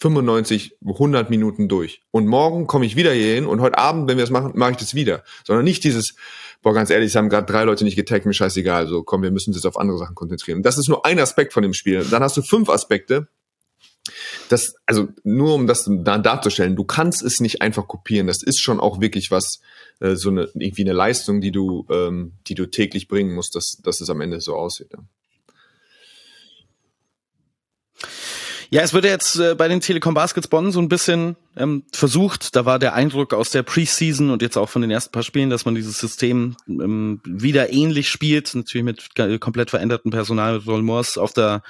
95, 100 Minuten durch. Und morgen komme ich wieder hier hin und heute Abend, wenn wir das machen, mache ich das wieder. Sondern nicht dieses, boah, ganz ehrlich, es haben gerade drei Leute nicht getaggt, mir scheißegal, so komm, wir müssen uns jetzt auf andere Sachen konzentrieren. Das ist nur ein Aspekt von dem Spiel. Dann hast du fünf Aspekte. Das, also nur um das da darzustellen, du kannst es nicht einfach kopieren. Das ist schon auch wirklich was, äh, so eine irgendwie eine Leistung, die du, ähm, die du täglich bringen musst, dass, dass es am Ende so aussieht. Ja. Ja, es wurde jetzt äh, bei den Telekom Baskets Bonn so ein bisschen ähm, versucht. Da war der Eindruck aus der Preseason und jetzt auch von den ersten paar Spielen, dass man dieses System ähm, wieder ähnlich spielt, natürlich mit komplett verändertem Personal mit Roll Morse auf der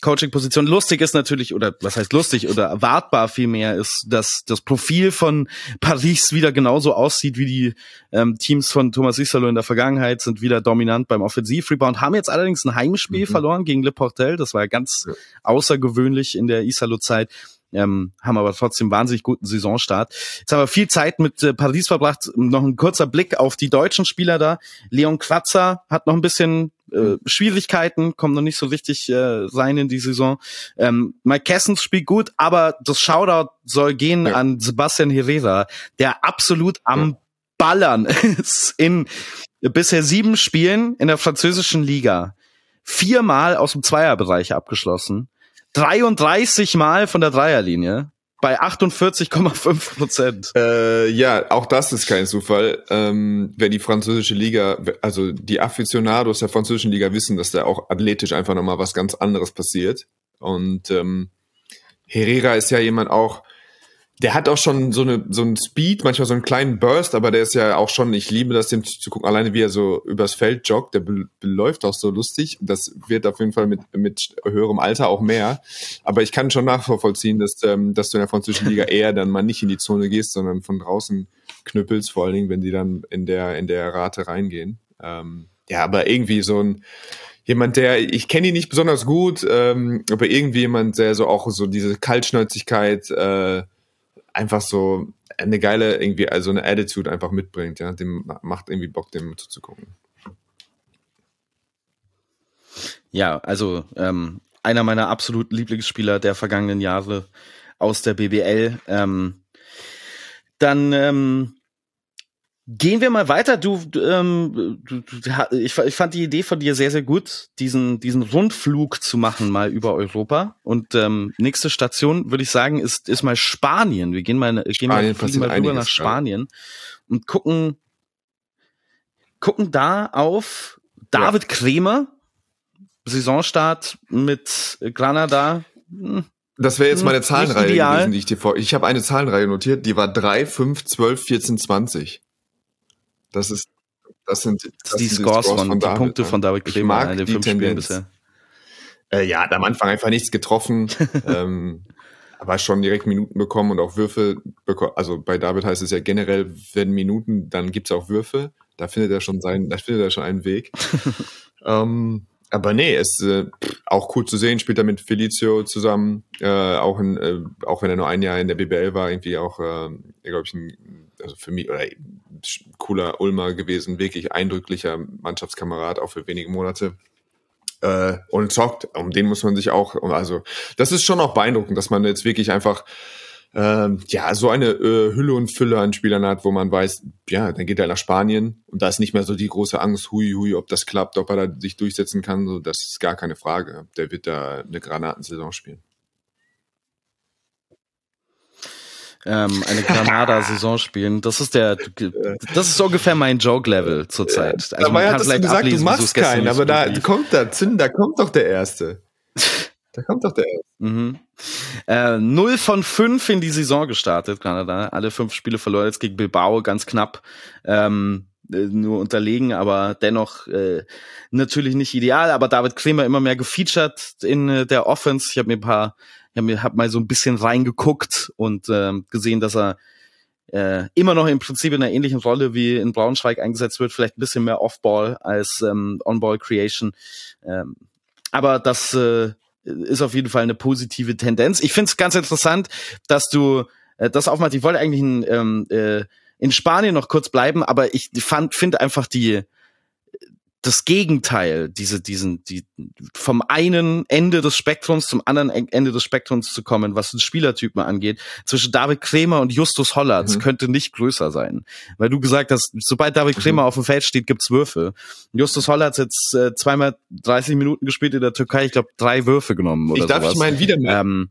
Coaching-Position. Lustig ist natürlich, oder was heißt lustig, oder erwartbar vielmehr ist, dass das Profil von Paris wieder genauso aussieht wie die ähm, Teams von Thomas Isalo in der Vergangenheit, sind wieder dominant beim Offensivrebound, haben jetzt allerdings ein Heimspiel mhm. verloren gegen Le Portel. Das war ganz ja. außergewöhnlich in der Isalo-Zeit ähm, haben aber trotzdem wahnsinnig guten Saisonstart. Jetzt haben wir viel Zeit mit äh, Paris verbracht. Noch ein kurzer Blick auf die deutschen Spieler da. Leon Kratzer hat noch ein bisschen äh, Schwierigkeiten, kommt noch nicht so richtig äh, rein in die Saison. Ähm, Mike Kessens spielt gut, aber das Shoutout soll gehen ja. an Sebastian Herrera, der absolut am ja. Ballern ist in bisher sieben Spielen in der französischen Liga. Viermal aus dem Zweierbereich abgeschlossen 33 Mal von der Dreierlinie bei 48,5 Prozent. Äh, ja, auch das ist kein Zufall. Ähm, wenn die französische Liga, also die Aficionados der französischen Liga wissen, dass da auch athletisch einfach nochmal was ganz anderes passiert. Und ähm, Herrera ist ja jemand auch, der hat auch schon so eine so einen Speed, manchmal so einen kleinen Burst, aber der ist ja auch schon, ich liebe das dem zu gucken, alleine wie er so übers Feld joggt, der beläuft auch so lustig. Das wird auf jeden Fall mit mit höherem Alter auch mehr, aber ich kann schon nachvollziehen, dass ähm, dass du in der französischen Liga eher dann mal nicht in die Zone gehst, sondern von draußen knüppelst, vor allen Dingen, wenn die dann in der in der Rate reingehen. Ähm, ja, aber irgendwie so ein jemand, der, ich kenne ihn nicht besonders gut, ähm, aber irgendwie jemand, der so auch so diese Kaltschnäuzigkeit äh, einfach so eine geile, irgendwie, also eine Attitude einfach mitbringt, ja. Dem macht irgendwie Bock, dem zuzugucken. Ja, also ähm, einer meiner absoluten Lieblingsspieler der vergangenen Jahre aus der BBL. Ähm, dann ähm, Gehen wir mal weiter. Du, ähm, du, du, ich, ich fand die Idee von dir sehr, sehr gut, diesen, diesen Rundflug zu machen mal über Europa. Und ähm, nächste Station, würde ich sagen, ist, ist mal Spanien. Wir gehen mal, gehen mal, fliegen mal rüber nach Spanien ja. und gucken, gucken da auf David ja. Kremer, Saisonstart mit Granada. Hm, das wäre jetzt meine Zahlenreihe gewesen, die ich dir vor. Ich habe eine Zahlenreihe notiert, die war 3, 5, 12, 14, 20. Das ist, das sind, das die, sind Scores die Scores von, von David, die Punkte von David Kleber in den fünf Tendenz. Spielen bisher. Äh, ja, am Anfang einfach nichts getroffen, ähm, aber schon direkt Minuten bekommen und auch Würfe bekommen. Also bei David heißt es ja generell, wenn Minuten, dann gibt's auch Würfe. Da findet er schon seinen, da findet er schon einen Weg. ähm, aber nee, es ist äh, auch cool zu sehen, spielt er mit Felicio zusammen, äh, auch, in, äh, auch wenn er nur ein Jahr in der BBL war, irgendwie auch, äh, glaube ich, ein, also für mich, oder cooler Ulmer gewesen, wirklich eindrücklicher Mannschaftskamerad, auch für wenige Monate. Äh, und zockt, um den muss man sich auch, also das ist schon auch beeindruckend, dass man jetzt wirklich einfach ähm, ja, so eine äh, Hülle und Fülle an Spielern hat, wo man weiß, ja, dann geht er nach Spanien und da ist nicht mehr so die große Angst, hui, hui, ob das klappt, ob er da sich durchsetzen kann, so, das ist gar keine Frage. Der wird da eine Granatensaison spielen. Ähm, eine Granada-Saison spielen. Das ist der, das ist ungefähr mein Joke-Level zurzeit. Also man kann vielleicht gesagt, ablesen, du machst keinen, aber da kommt da, Zinn, da kommt doch der Erste. Da kommt doch der Erste. Mhm. Äh, 0 von 5 in die Saison gestartet, Kanada. Alle fünf Spiele verloren jetzt gegen Bilbao, ganz knapp. Ähm, äh, nur unterlegen, aber dennoch äh, natürlich nicht ideal. Aber David Kremer immer mehr gefeatured in äh, der Offense. Ich habe mir ein paar ich habe hab mal so ein bisschen reingeguckt und ähm, gesehen, dass er äh, immer noch im Prinzip in einer ähnlichen Rolle wie in Braunschweig eingesetzt wird, vielleicht ein bisschen mehr Off-Ball als ähm, On-Ball-Creation. Ähm, aber das äh, ist auf jeden Fall eine positive Tendenz. Ich finde es ganz interessant, dass du äh, das aufmachst. Ich wollte eigentlich in, ähm, äh, in Spanien noch kurz bleiben, aber ich fand finde einfach die das Gegenteil, diese, diesen, die, vom einen Ende des Spektrums zum anderen Ende des Spektrums zu kommen, was den Spielertypen angeht, zwischen David Kremer und Justus Hollatz mhm. könnte nicht größer sein. Weil du gesagt hast, sobald David mhm. Kremer mhm. auf dem Feld steht, gibt's Würfe. Justus Hollatz jetzt äh, zweimal 30 Minuten gespielt in der Türkei, ich glaube drei Würfe genommen oder Ich darf sowas. ich meinen wieder ähm,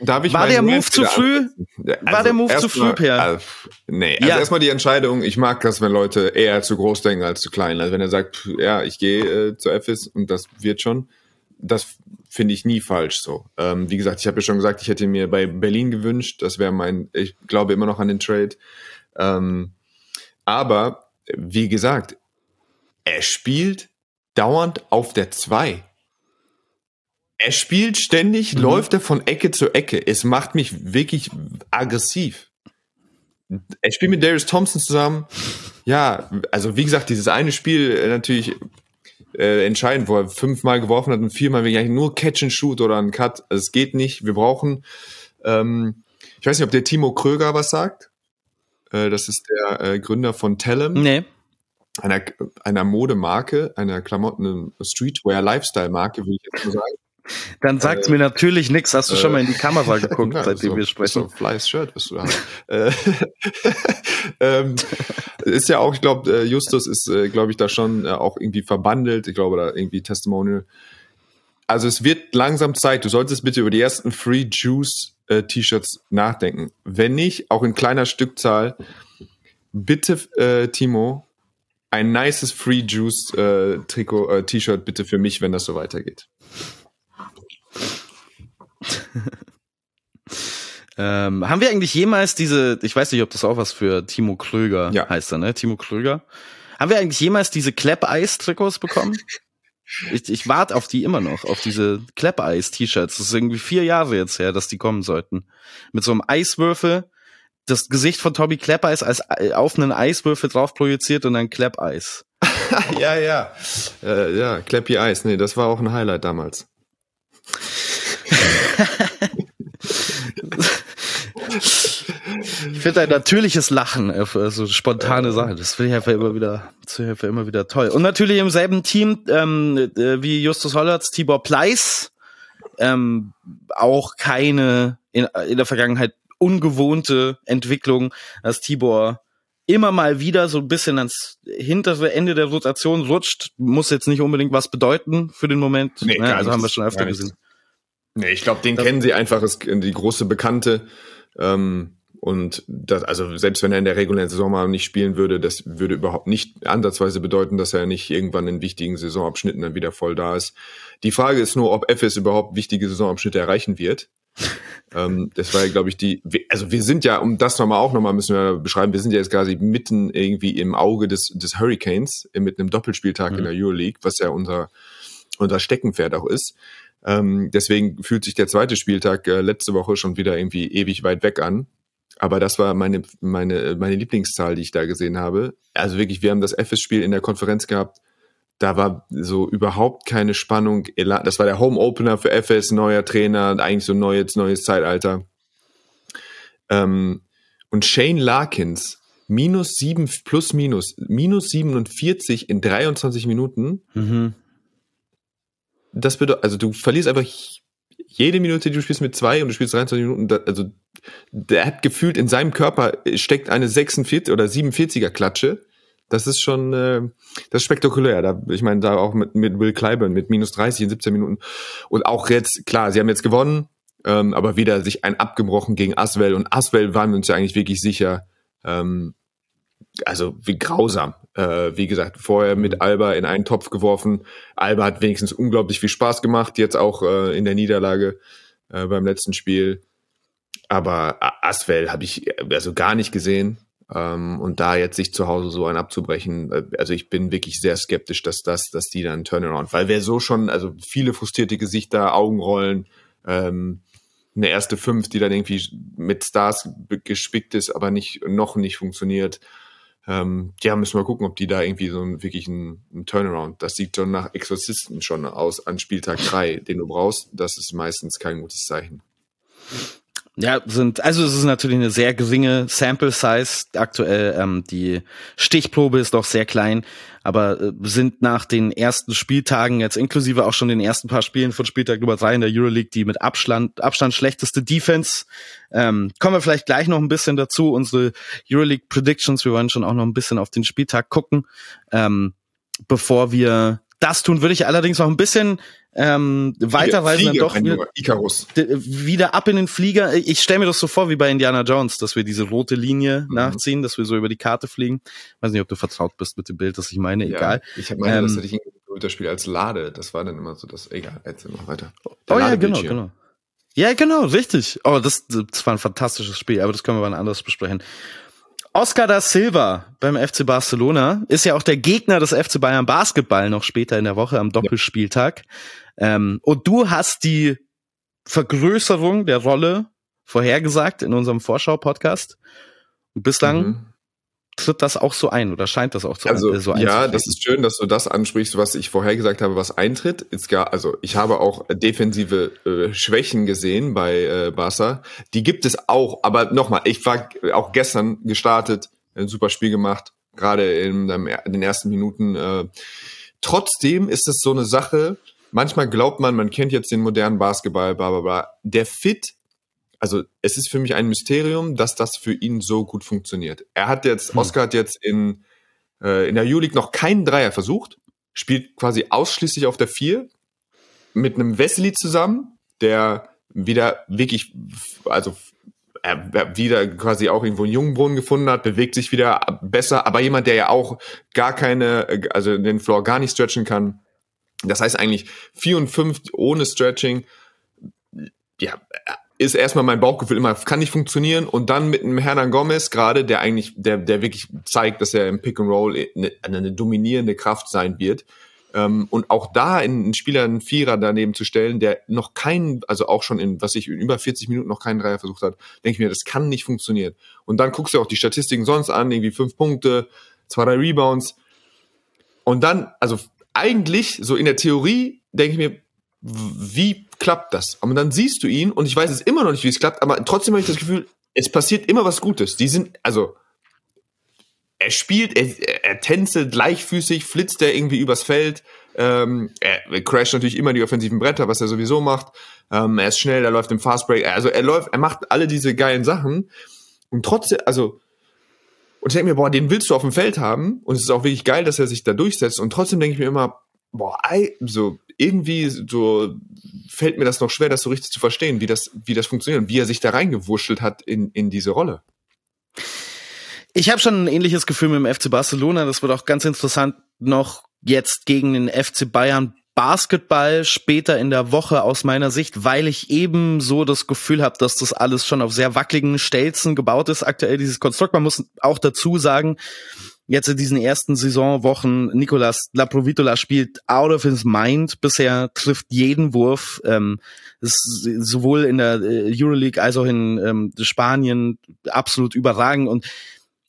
Darf ich war der Move zu früh? Also war der Move zu früh, Per? Also, nee, also ja. erstmal die Entscheidung, ich mag das, wenn Leute eher zu groß denken als zu klein. Also wenn er sagt, ja, ich gehe äh, zur FS und das wird schon, das finde ich nie falsch so. Ähm, wie gesagt, ich habe ja schon gesagt, ich hätte mir bei Berlin gewünscht, das wäre mein, ich glaube immer noch an den Trade. Ähm, aber, wie gesagt, er spielt dauernd auf der 2. Er spielt ständig, mhm. läuft er von Ecke zu Ecke. Es macht mich wirklich aggressiv. Er spielt mit Darius Thompson zusammen. Ja, also wie gesagt, dieses eine Spiel äh, natürlich äh, entscheidend, wo er fünfmal geworfen hat und viermal wirklich nur Catch and Shoot oder ein Cut. Also es geht nicht. Wir brauchen, ähm, ich weiß nicht, ob der Timo Kröger was sagt. Äh, das ist der äh, Gründer von Tellem. Nee. Einer, einer Modemarke, einer Klamotten, Streetwear-Lifestyle-Marke, würde ich jetzt mal sagen. Dann sagt äh, mir natürlich nichts. Hast du äh, schon mal in die Kamera geguckt, na, seitdem so, wir sprechen? So ein flyes Shirt bist du da. Äh, ähm, ist ja auch, ich glaube, äh, Justus ist, äh, glaube ich, da schon auch irgendwie verbandelt. Ich glaube, da irgendwie Testimonial. Also es wird langsam Zeit. Du solltest bitte über die ersten Free Juice T-Shirts nachdenken. Wenn nicht, auch in kleiner Stückzahl, bitte, äh, Timo, ein nices Free Juice äh, Trikot, äh, T-Shirt bitte für mich, wenn das so weitergeht. ähm, haben wir eigentlich jemals diese, ich weiß nicht, ob das auch was für Timo Kröger ja. heißt, ne? Timo Kröger. Haben wir eigentlich jemals diese Clap-Eis-Trikots bekommen? ich, ich warte auf die immer noch, auf diese Clap-Eis-T-Shirts. Das ist irgendwie vier Jahre jetzt her, dass die kommen sollten. Mit so einem Eiswürfel, das Gesicht von Toby Clap-Eis als äh, auf einen Eiswürfel drauf projiziert und dann Clap-Eis. ja, ja. Äh, ja, Clappy Eis. Nee, das war auch ein Highlight damals ich finde ein natürliches Lachen, so also spontane Sache, das finde ich einfach immer wieder, einfach immer wieder toll. Und natürlich im selben Team ähm, äh, wie Justus Hollertz, Tibor Pleiss, ähm, auch keine in, in der Vergangenheit ungewohnte Entwicklung, dass Tibor immer mal wieder so ein bisschen ans hintere Ende der Rotation rutscht, muss jetzt nicht unbedingt was bedeuten für den Moment. Nee, ne? Also haben wir schon öfter gesehen. Nee, ich glaube, den das kennen sie einfach, ist die große Bekannte. Ähm, und das, also selbst wenn er in der regulären Saison mal nicht spielen würde, das würde überhaupt nicht ansatzweise bedeuten, dass er nicht irgendwann in wichtigen Saisonabschnitten dann wieder voll da ist. Die Frage ist nur, ob FS überhaupt wichtige Saisonabschnitte erreichen wird. ähm, das war ja, glaube ich, die. Also wir sind ja, um das nochmal auch nochmal müssen wir beschreiben, wir sind ja jetzt quasi mitten irgendwie im Auge des, des Hurricanes mit einem Doppelspieltag mhm. in der Euroleague, was ja unser unser Steckenpferd auch ist. Ähm, deswegen fühlt sich der zweite Spieltag äh, letzte Woche schon wieder irgendwie ewig weit weg an. Aber das war meine, meine, meine Lieblingszahl, die ich da gesehen habe. Also wirklich, wir haben das FS-Spiel in der Konferenz gehabt. Da war so überhaupt keine Spannung. Das war der Home-Opener für FS, neuer Trainer, eigentlich so neues, neues Zeitalter. Ähm, und Shane Larkins, minus sieben, plus minus, minus 47 in 23 Minuten. Mhm das bedeutet, also du verlierst einfach jede Minute, die du spielst mit zwei und du spielst 23 Minuten, da, also der hat gefühlt in seinem Körper steckt eine 46 oder 47er Klatsche. Das ist schon, äh, das ist spektakulär. Da, ich meine, da auch mit, mit Will Clyburn mit minus 30 in 17 Minuten. Und auch jetzt, klar, sie haben jetzt gewonnen, ähm, aber wieder sich ein abgebrochen gegen Aswell. Und Aswell waren wir uns ja eigentlich wirklich sicher, ähm, also wie grausam. Äh, wie gesagt, vorher mit Alba in einen Topf geworfen. Alba hat wenigstens unglaublich viel Spaß gemacht, jetzt auch äh, in der Niederlage äh, beim letzten Spiel. Aber Aswell habe ich also gar nicht gesehen. Ähm, und da jetzt sich zu Hause so ein abzubrechen, äh, also ich bin wirklich sehr skeptisch, dass das, dass die dann Turnaround, weil wer so schon, also viele frustrierte Gesichter, Augenrollen, ähm, eine erste Fünf, die dann irgendwie mit Stars gespickt ist, aber nicht noch nicht funktioniert. Ähm, ja, müssen wir gucken, ob die da irgendwie so ein, wirklich ein, ein Turnaround, das sieht schon nach Exorzisten schon aus an Spieltag drei, den du brauchst. Das ist meistens kein gutes Zeichen. Ja, sind, also es ist natürlich eine sehr geringe Sample Size aktuell. Ähm, die Stichprobe ist doch sehr klein, aber äh, sind nach den ersten Spieltagen, jetzt inklusive auch schon den ersten paar Spielen von Spieltag Nummer drei in der Euroleague, die mit Abstand, Abstand schlechteste Defense. Ähm, kommen wir vielleicht gleich noch ein bisschen dazu. Unsere Euroleague Predictions, wir wollen schon auch noch ein bisschen auf den Spieltag gucken. Ähm, bevor wir das tun, würde ich allerdings noch ein bisschen ähm, weiterreisen dann doch wieder, Icarus. wieder ab in den Flieger. Ich stelle mir das so vor wie bei Indiana Jones, dass wir diese rote Linie mhm. nachziehen, dass wir so über die Karte fliegen. Weiß nicht, ob du vertraut bist mit dem Bild, das ich meine, ja, egal. Ich habe meine, ähm, das hatte ich das Spiel als Lade. Das war dann immer so das. Egal, erzähl mal weiter. Der oh ja, genau, genau. Ja, genau, richtig. Oh, das, das war ein fantastisches Spiel, aber das können wir wann anders besprechen. Oscar da Silva beim FC Barcelona ist ja auch der Gegner des FC Bayern Basketball noch später in der Woche am Doppelspieltag. Ja. Ähm, und du hast die Vergrößerung der Rolle vorhergesagt in unserem Vorschau-Podcast. Bislang mhm tritt das auch so ein oder scheint das auch zu, also, äh, so Ja, das ist schön, dass du das ansprichst, was ich vorher gesagt habe, was eintritt. Ist gar, also ich habe auch defensive äh, Schwächen gesehen bei äh, Barca. Die gibt es auch, aber nochmal, ich war auch gestern gestartet, ein super Spiel gemacht, gerade in, in den ersten Minuten. Äh, trotzdem ist es so eine Sache, manchmal glaubt man, man kennt jetzt den modernen Basketball, bla bla bla. Der Fit also es ist für mich ein Mysterium, dass das für ihn so gut funktioniert. Er hat jetzt, hm. Oscar hat jetzt in, äh, in der U-League noch keinen Dreier versucht, spielt quasi ausschließlich auf der Vier mit einem Wesley zusammen, der wieder wirklich, also er wieder quasi auch irgendwo einen Jungbrunnen gefunden hat, bewegt sich wieder besser, aber jemand, der ja auch gar keine, also den Floor gar nicht stretchen kann. Das heißt eigentlich vier und fünf ohne Stretching. Ja, ist erstmal mein Bauchgefühl immer, kann nicht funktionieren. Und dann mit einem Hernan Gomez gerade, der eigentlich, der, der wirklich zeigt, dass er im Pick and Roll eine, eine dominierende Kraft sein wird. Ähm, und auch da einen Spieler einen Vierer daneben zu stellen, der noch keinen, also auch schon in, was ich, in über 40 Minuten noch keinen Dreier versucht hat, denke ich mir, das kann nicht funktionieren. Und dann guckst du auch die Statistiken sonst an, irgendwie fünf Punkte, zwei, drei Rebounds. Und dann, also eigentlich, so in der Theorie, denke ich mir, wie klappt das? Und dann siehst du ihn und ich weiß es immer noch nicht, wie es klappt, aber trotzdem habe ich das Gefühl, es passiert immer was Gutes. Die sind, also, er spielt, er, er tänzelt leichtfüßig, flitzt er irgendwie übers Feld, ähm, er crasht natürlich immer die offensiven Bretter, was er sowieso macht. Ähm, er ist schnell, er läuft im Fastbreak, also er läuft, er macht alle diese geilen Sachen und trotzdem, also, und ich denke mir, boah, den willst du auf dem Feld haben und es ist auch wirklich geil, dass er sich da durchsetzt und trotzdem denke ich mir immer, boah, so irgendwie so fällt mir das noch schwer, das so richtig zu verstehen, wie das, wie das funktioniert und wie er sich da reingewurschtelt hat in, in diese Rolle. Ich habe schon ein ähnliches Gefühl mit dem FC Barcelona. Das wird auch ganz interessant noch jetzt gegen den FC Bayern Basketball später in der Woche aus meiner Sicht, weil ich eben so das Gefühl habe, dass das alles schon auf sehr wackeligen Stelzen gebaut ist, aktuell dieses Konstrukt. Man muss auch dazu sagen, jetzt in diesen ersten Saisonwochen, Nicolas Laprovitola spielt out of his mind bisher, trifft jeden Wurf, ähm, ist sowohl in der äh, Euroleague als auch in ähm, Spanien absolut überragend und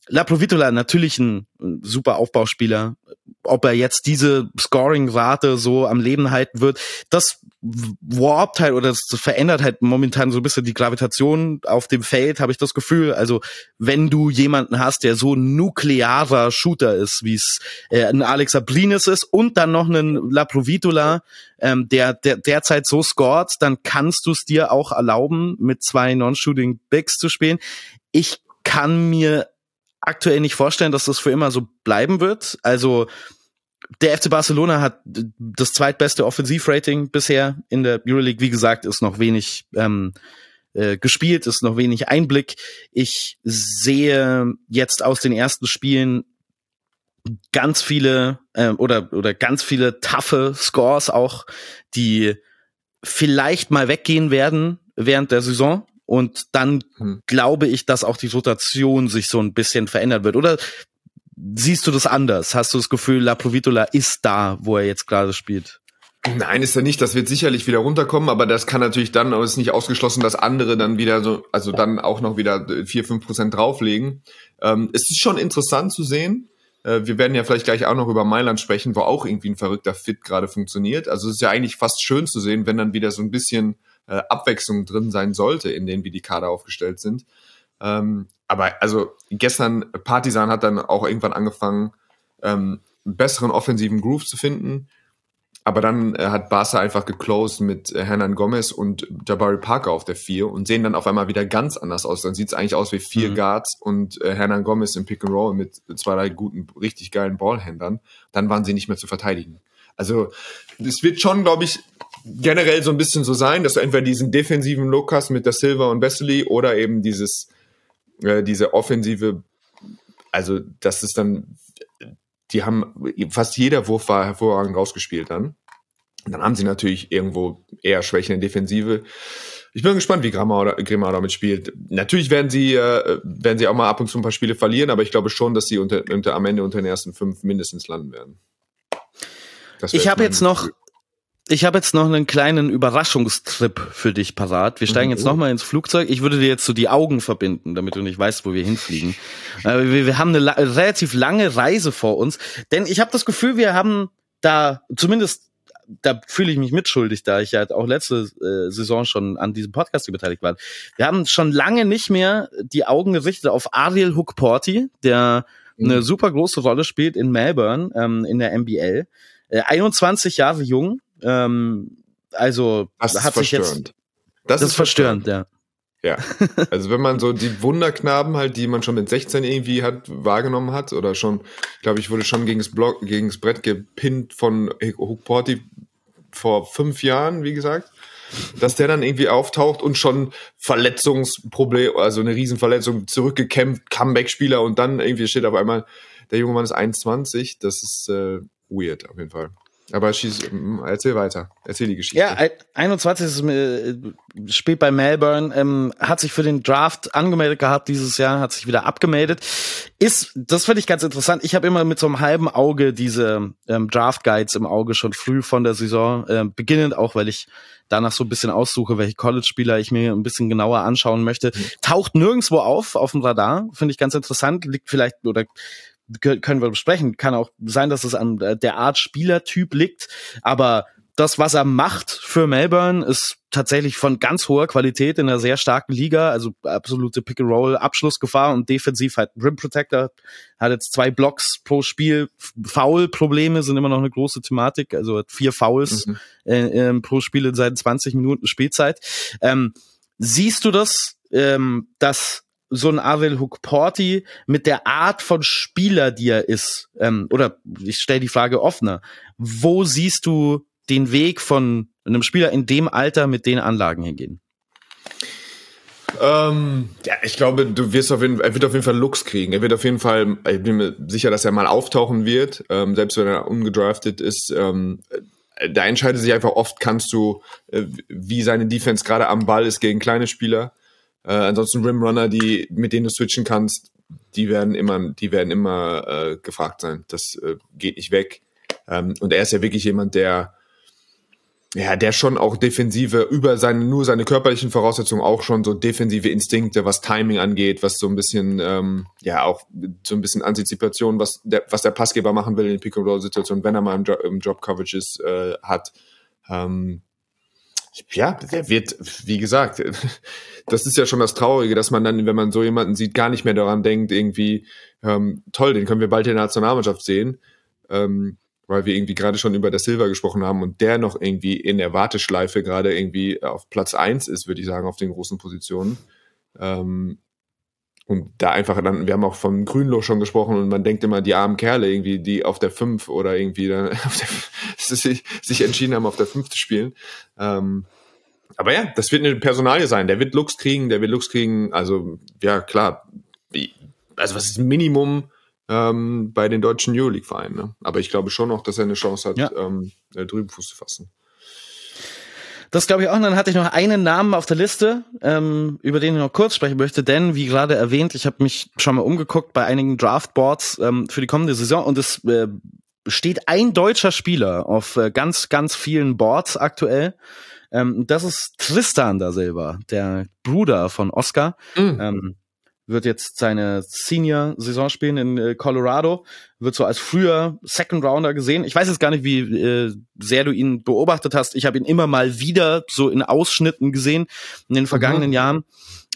Laprovitola natürlich ein super Aufbauspieler. Ob er jetzt diese Scoring-Rate so am Leben halten wird, das warpt halt oder das verändert halt momentan so ein bisschen die Gravitation auf dem Feld, habe ich das Gefühl. Also wenn du jemanden hast, der so nuklearer Shooter ist, wie es äh, ein Alex Abrinis ist und dann noch einen Laprovitola, ähm, der, der derzeit so scored, dann kannst du es dir auch erlauben, mit zwei Non-Shooting Bigs zu spielen. Ich kann mir aktuell nicht vorstellen, dass das für immer so bleiben wird. Also der FC Barcelona hat das zweitbeste Offensivrating bisher in der Euroleague. Wie gesagt, ist noch wenig ähm, äh, gespielt, ist noch wenig Einblick. Ich sehe jetzt aus den ersten Spielen ganz viele äh, oder oder ganz viele taffe Scores auch, die vielleicht mal weggehen werden während der Saison. Und dann hm. glaube ich, dass auch die Rotation sich so ein bisschen verändern wird. Oder siehst du das anders? Hast du das Gefühl, La Provitola ist da, wo er jetzt gerade spielt? Nein, ist er nicht. Das wird sicherlich wieder runterkommen, aber das kann natürlich dann, aber es ist nicht ausgeschlossen, dass andere dann wieder so, also dann auch noch wieder vier, fünf Prozent drauflegen. Ähm, es ist schon interessant zu sehen. Äh, wir werden ja vielleicht gleich auch noch über Mailand sprechen, wo auch irgendwie ein verrückter Fit gerade funktioniert. Also es ist ja eigentlich fast schön zu sehen, wenn dann wieder so ein bisschen äh, Abwechslung drin sein sollte, in denen wie die Kader aufgestellt sind. Ähm, aber also gestern, Partisan hat dann auch irgendwann angefangen, ähm, besseren offensiven Groove zu finden. Aber dann äh, hat Barca einfach geclosed mit äh, Hernan Gomez und Jabari Parker auf der vier und sehen dann auf einmal wieder ganz anders aus. Dann sieht es eigentlich aus wie vier mhm. Guards und äh, Hernan Gomez im Pick and Roll mit zwei, drei guten, richtig geilen Ballhändlern. Dann waren sie nicht mehr zu verteidigen. Also es wird schon, glaube ich, generell so ein bisschen so sein, dass du entweder diesen defensiven Look hast mit der Silver und Vesely oder eben dieses, äh, diese offensive, also das ist dann die haben fast jeder Wurf war hervorragend rausgespielt dann. Und dann haben sie natürlich irgendwo eher Schwächen in Defensive. Ich bin gespannt, wie Grimau, Grimau damit spielt. Natürlich werden sie, äh, werden sie auch mal ab und zu ein paar Spiele verlieren, aber ich glaube schon, dass sie unter, unter, am Ende unter den ersten fünf mindestens landen werden. Ich habe jetzt noch, ich habe jetzt noch einen kleinen Überraschungstrip für dich parat. Wir steigen jetzt oh. nochmal ins Flugzeug. Ich würde dir jetzt so die Augen verbinden, damit du nicht weißt, wo wir hinfliegen. Äh, wir, wir, haben eine la relativ lange Reise vor uns, denn ich habe das Gefühl, wir haben da zumindest da fühle ich mich mitschuldig, da ich ja auch letzte äh, Saison schon an diesem Podcast beteiligt war. Wir haben schon lange nicht mehr die Augen gerichtet auf Ariel Hookporty, der mhm. eine super große Rolle spielt in Melbourne ähm, in der NBL. Äh, 21 Jahre jung, ähm, also das hat sich jetzt. Das, das ist verstörend, verstörend, ja. Ja, also wenn man so die Wunderknaben halt, die man schon mit 16 irgendwie hat, wahrgenommen hat oder schon, glaube ich, wurde schon gegen das, Block, gegen das Brett gepinnt von Hukporti vor fünf Jahren, wie gesagt, dass der dann irgendwie auftaucht und schon Verletzungsproblem, also eine Riesenverletzung, zurückgekämpft, Comeback-Spieler und dann irgendwie steht auf einmal, der junge Mann ist 21, das ist äh, weird auf jeden Fall. Aber schieß, erzähl weiter. Erzähl die Geschichte. Ja, 21 ist, äh, spielt bei Melbourne, ähm, hat sich für den Draft angemeldet gehabt dieses Jahr, hat sich wieder abgemeldet. Ist, das finde ich ganz interessant. Ich habe immer mit so einem halben Auge diese ähm, Draft Guides im Auge schon früh von der Saison, äh, beginnend auch, weil ich danach so ein bisschen aussuche, welche College-Spieler ich mir ein bisschen genauer anschauen möchte. Mhm. Taucht nirgendwo auf, auf dem Radar. Finde ich ganz interessant. Liegt vielleicht, oder können wir besprechen. Kann auch sein, dass es an der Art Spielertyp liegt, aber das, was er macht für Melbourne, ist tatsächlich von ganz hoher Qualität in einer sehr starken Liga, also absolute Pick-and-Roll, Abschlussgefahr und defensiv halt Rim Protector, hat jetzt zwei Blocks pro Spiel, Foul-Probleme sind immer noch eine große Thematik, also hat vier Fouls mhm. äh, äh, pro Spiel in seinen 20 Minuten Spielzeit. Ähm, siehst du das, ähm, dass so ein Avel Hukporti mit der Art von Spieler, die er ist, ähm, oder ich stelle die Frage offener, wo siehst du den Weg von einem Spieler in dem Alter mit den Anlagen hingehen? Ähm, ja, ich glaube, du wirst auf jeden Fall, er wird auf jeden Fall Looks kriegen. Er wird auf jeden Fall, ich bin mir sicher, dass er mal auftauchen wird, ähm, selbst wenn er ungedraftet ist. Ähm, da entscheidet sich einfach oft, kannst du, äh, wie seine Defense gerade am Ball ist gegen kleine Spieler. Äh, ansonsten Rimrunner, die, mit denen du switchen kannst, die werden immer, die werden immer äh, gefragt sein. Das äh, geht nicht weg. Ähm, und er ist ja wirklich jemand, der, ja, der schon auch defensive, über seine, nur seine körperlichen Voraussetzungen auch schon so defensive Instinkte, was Timing angeht, was so ein bisschen, ähm, ja, auch so ein bisschen Antizipation, was der, was der Passgeber machen will in Pick-and-Roll-Situationen, wenn er mal im, jo im Job-Coverage ist, äh, hat. Ähm, ja, der wird, wie gesagt, das ist ja schon das Traurige, dass man dann, wenn man so jemanden sieht, gar nicht mehr daran denkt, irgendwie, ähm, toll, den können wir bald in der Nationalmannschaft sehen, ähm, weil wir irgendwie gerade schon über das Silver gesprochen haben und der noch irgendwie in der Warteschleife gerade irgendwie auf Platz eins ist, würde ich sagen, auf den großen Positionen. Ähm, und da einfach dann, wir haben auch vom Grünloch schon gesprochen und man denkt immer, die armen Kerle irgendwie, die auf der 5 oder irgendwie dann der, sich, sich entschieden haben, auf der 5 zu spielen. Ähm, aber ja, das wird eine Personalie sein. Der wird Lux kriegen, der wird Lux kriegen. Also, ja, klar. Also, was ist Minimum ähm, bei den deutschen Euroleague-Vereinen? Ne? Aber ich glaube schon noch, dass er eine Chance hat, ja. ähm, drüben Fuß zu fassen. Das glaube ich auch. Und dann hatte ich noch einen Namen auf der Liste, ähm, über den ich noch kurz sprechen möchte, denn wie gerade erwähnt, ich habe mich schon mal umgeguckt bei einigen Draftboards ähm, für die kommende Saison und es äh, steht ein deutscher Spieler auf äh, ganz, ganz vielen Boards aktuell. Ähm, das ist Tristan da selber, der Bruder von Oscar. Mhm. Ähm, wird jetzt seine Senior-Saison spielen in äh, Colorado, wird so als früher Second Rounder gesehen. Ich weiß jetzt gar nicht, wie äh, sehr du ihn beobachtet hast. Ich habe ihn immer mal wieder so in Ausschnitten gesehen in den vergangenen mhm. Jahren.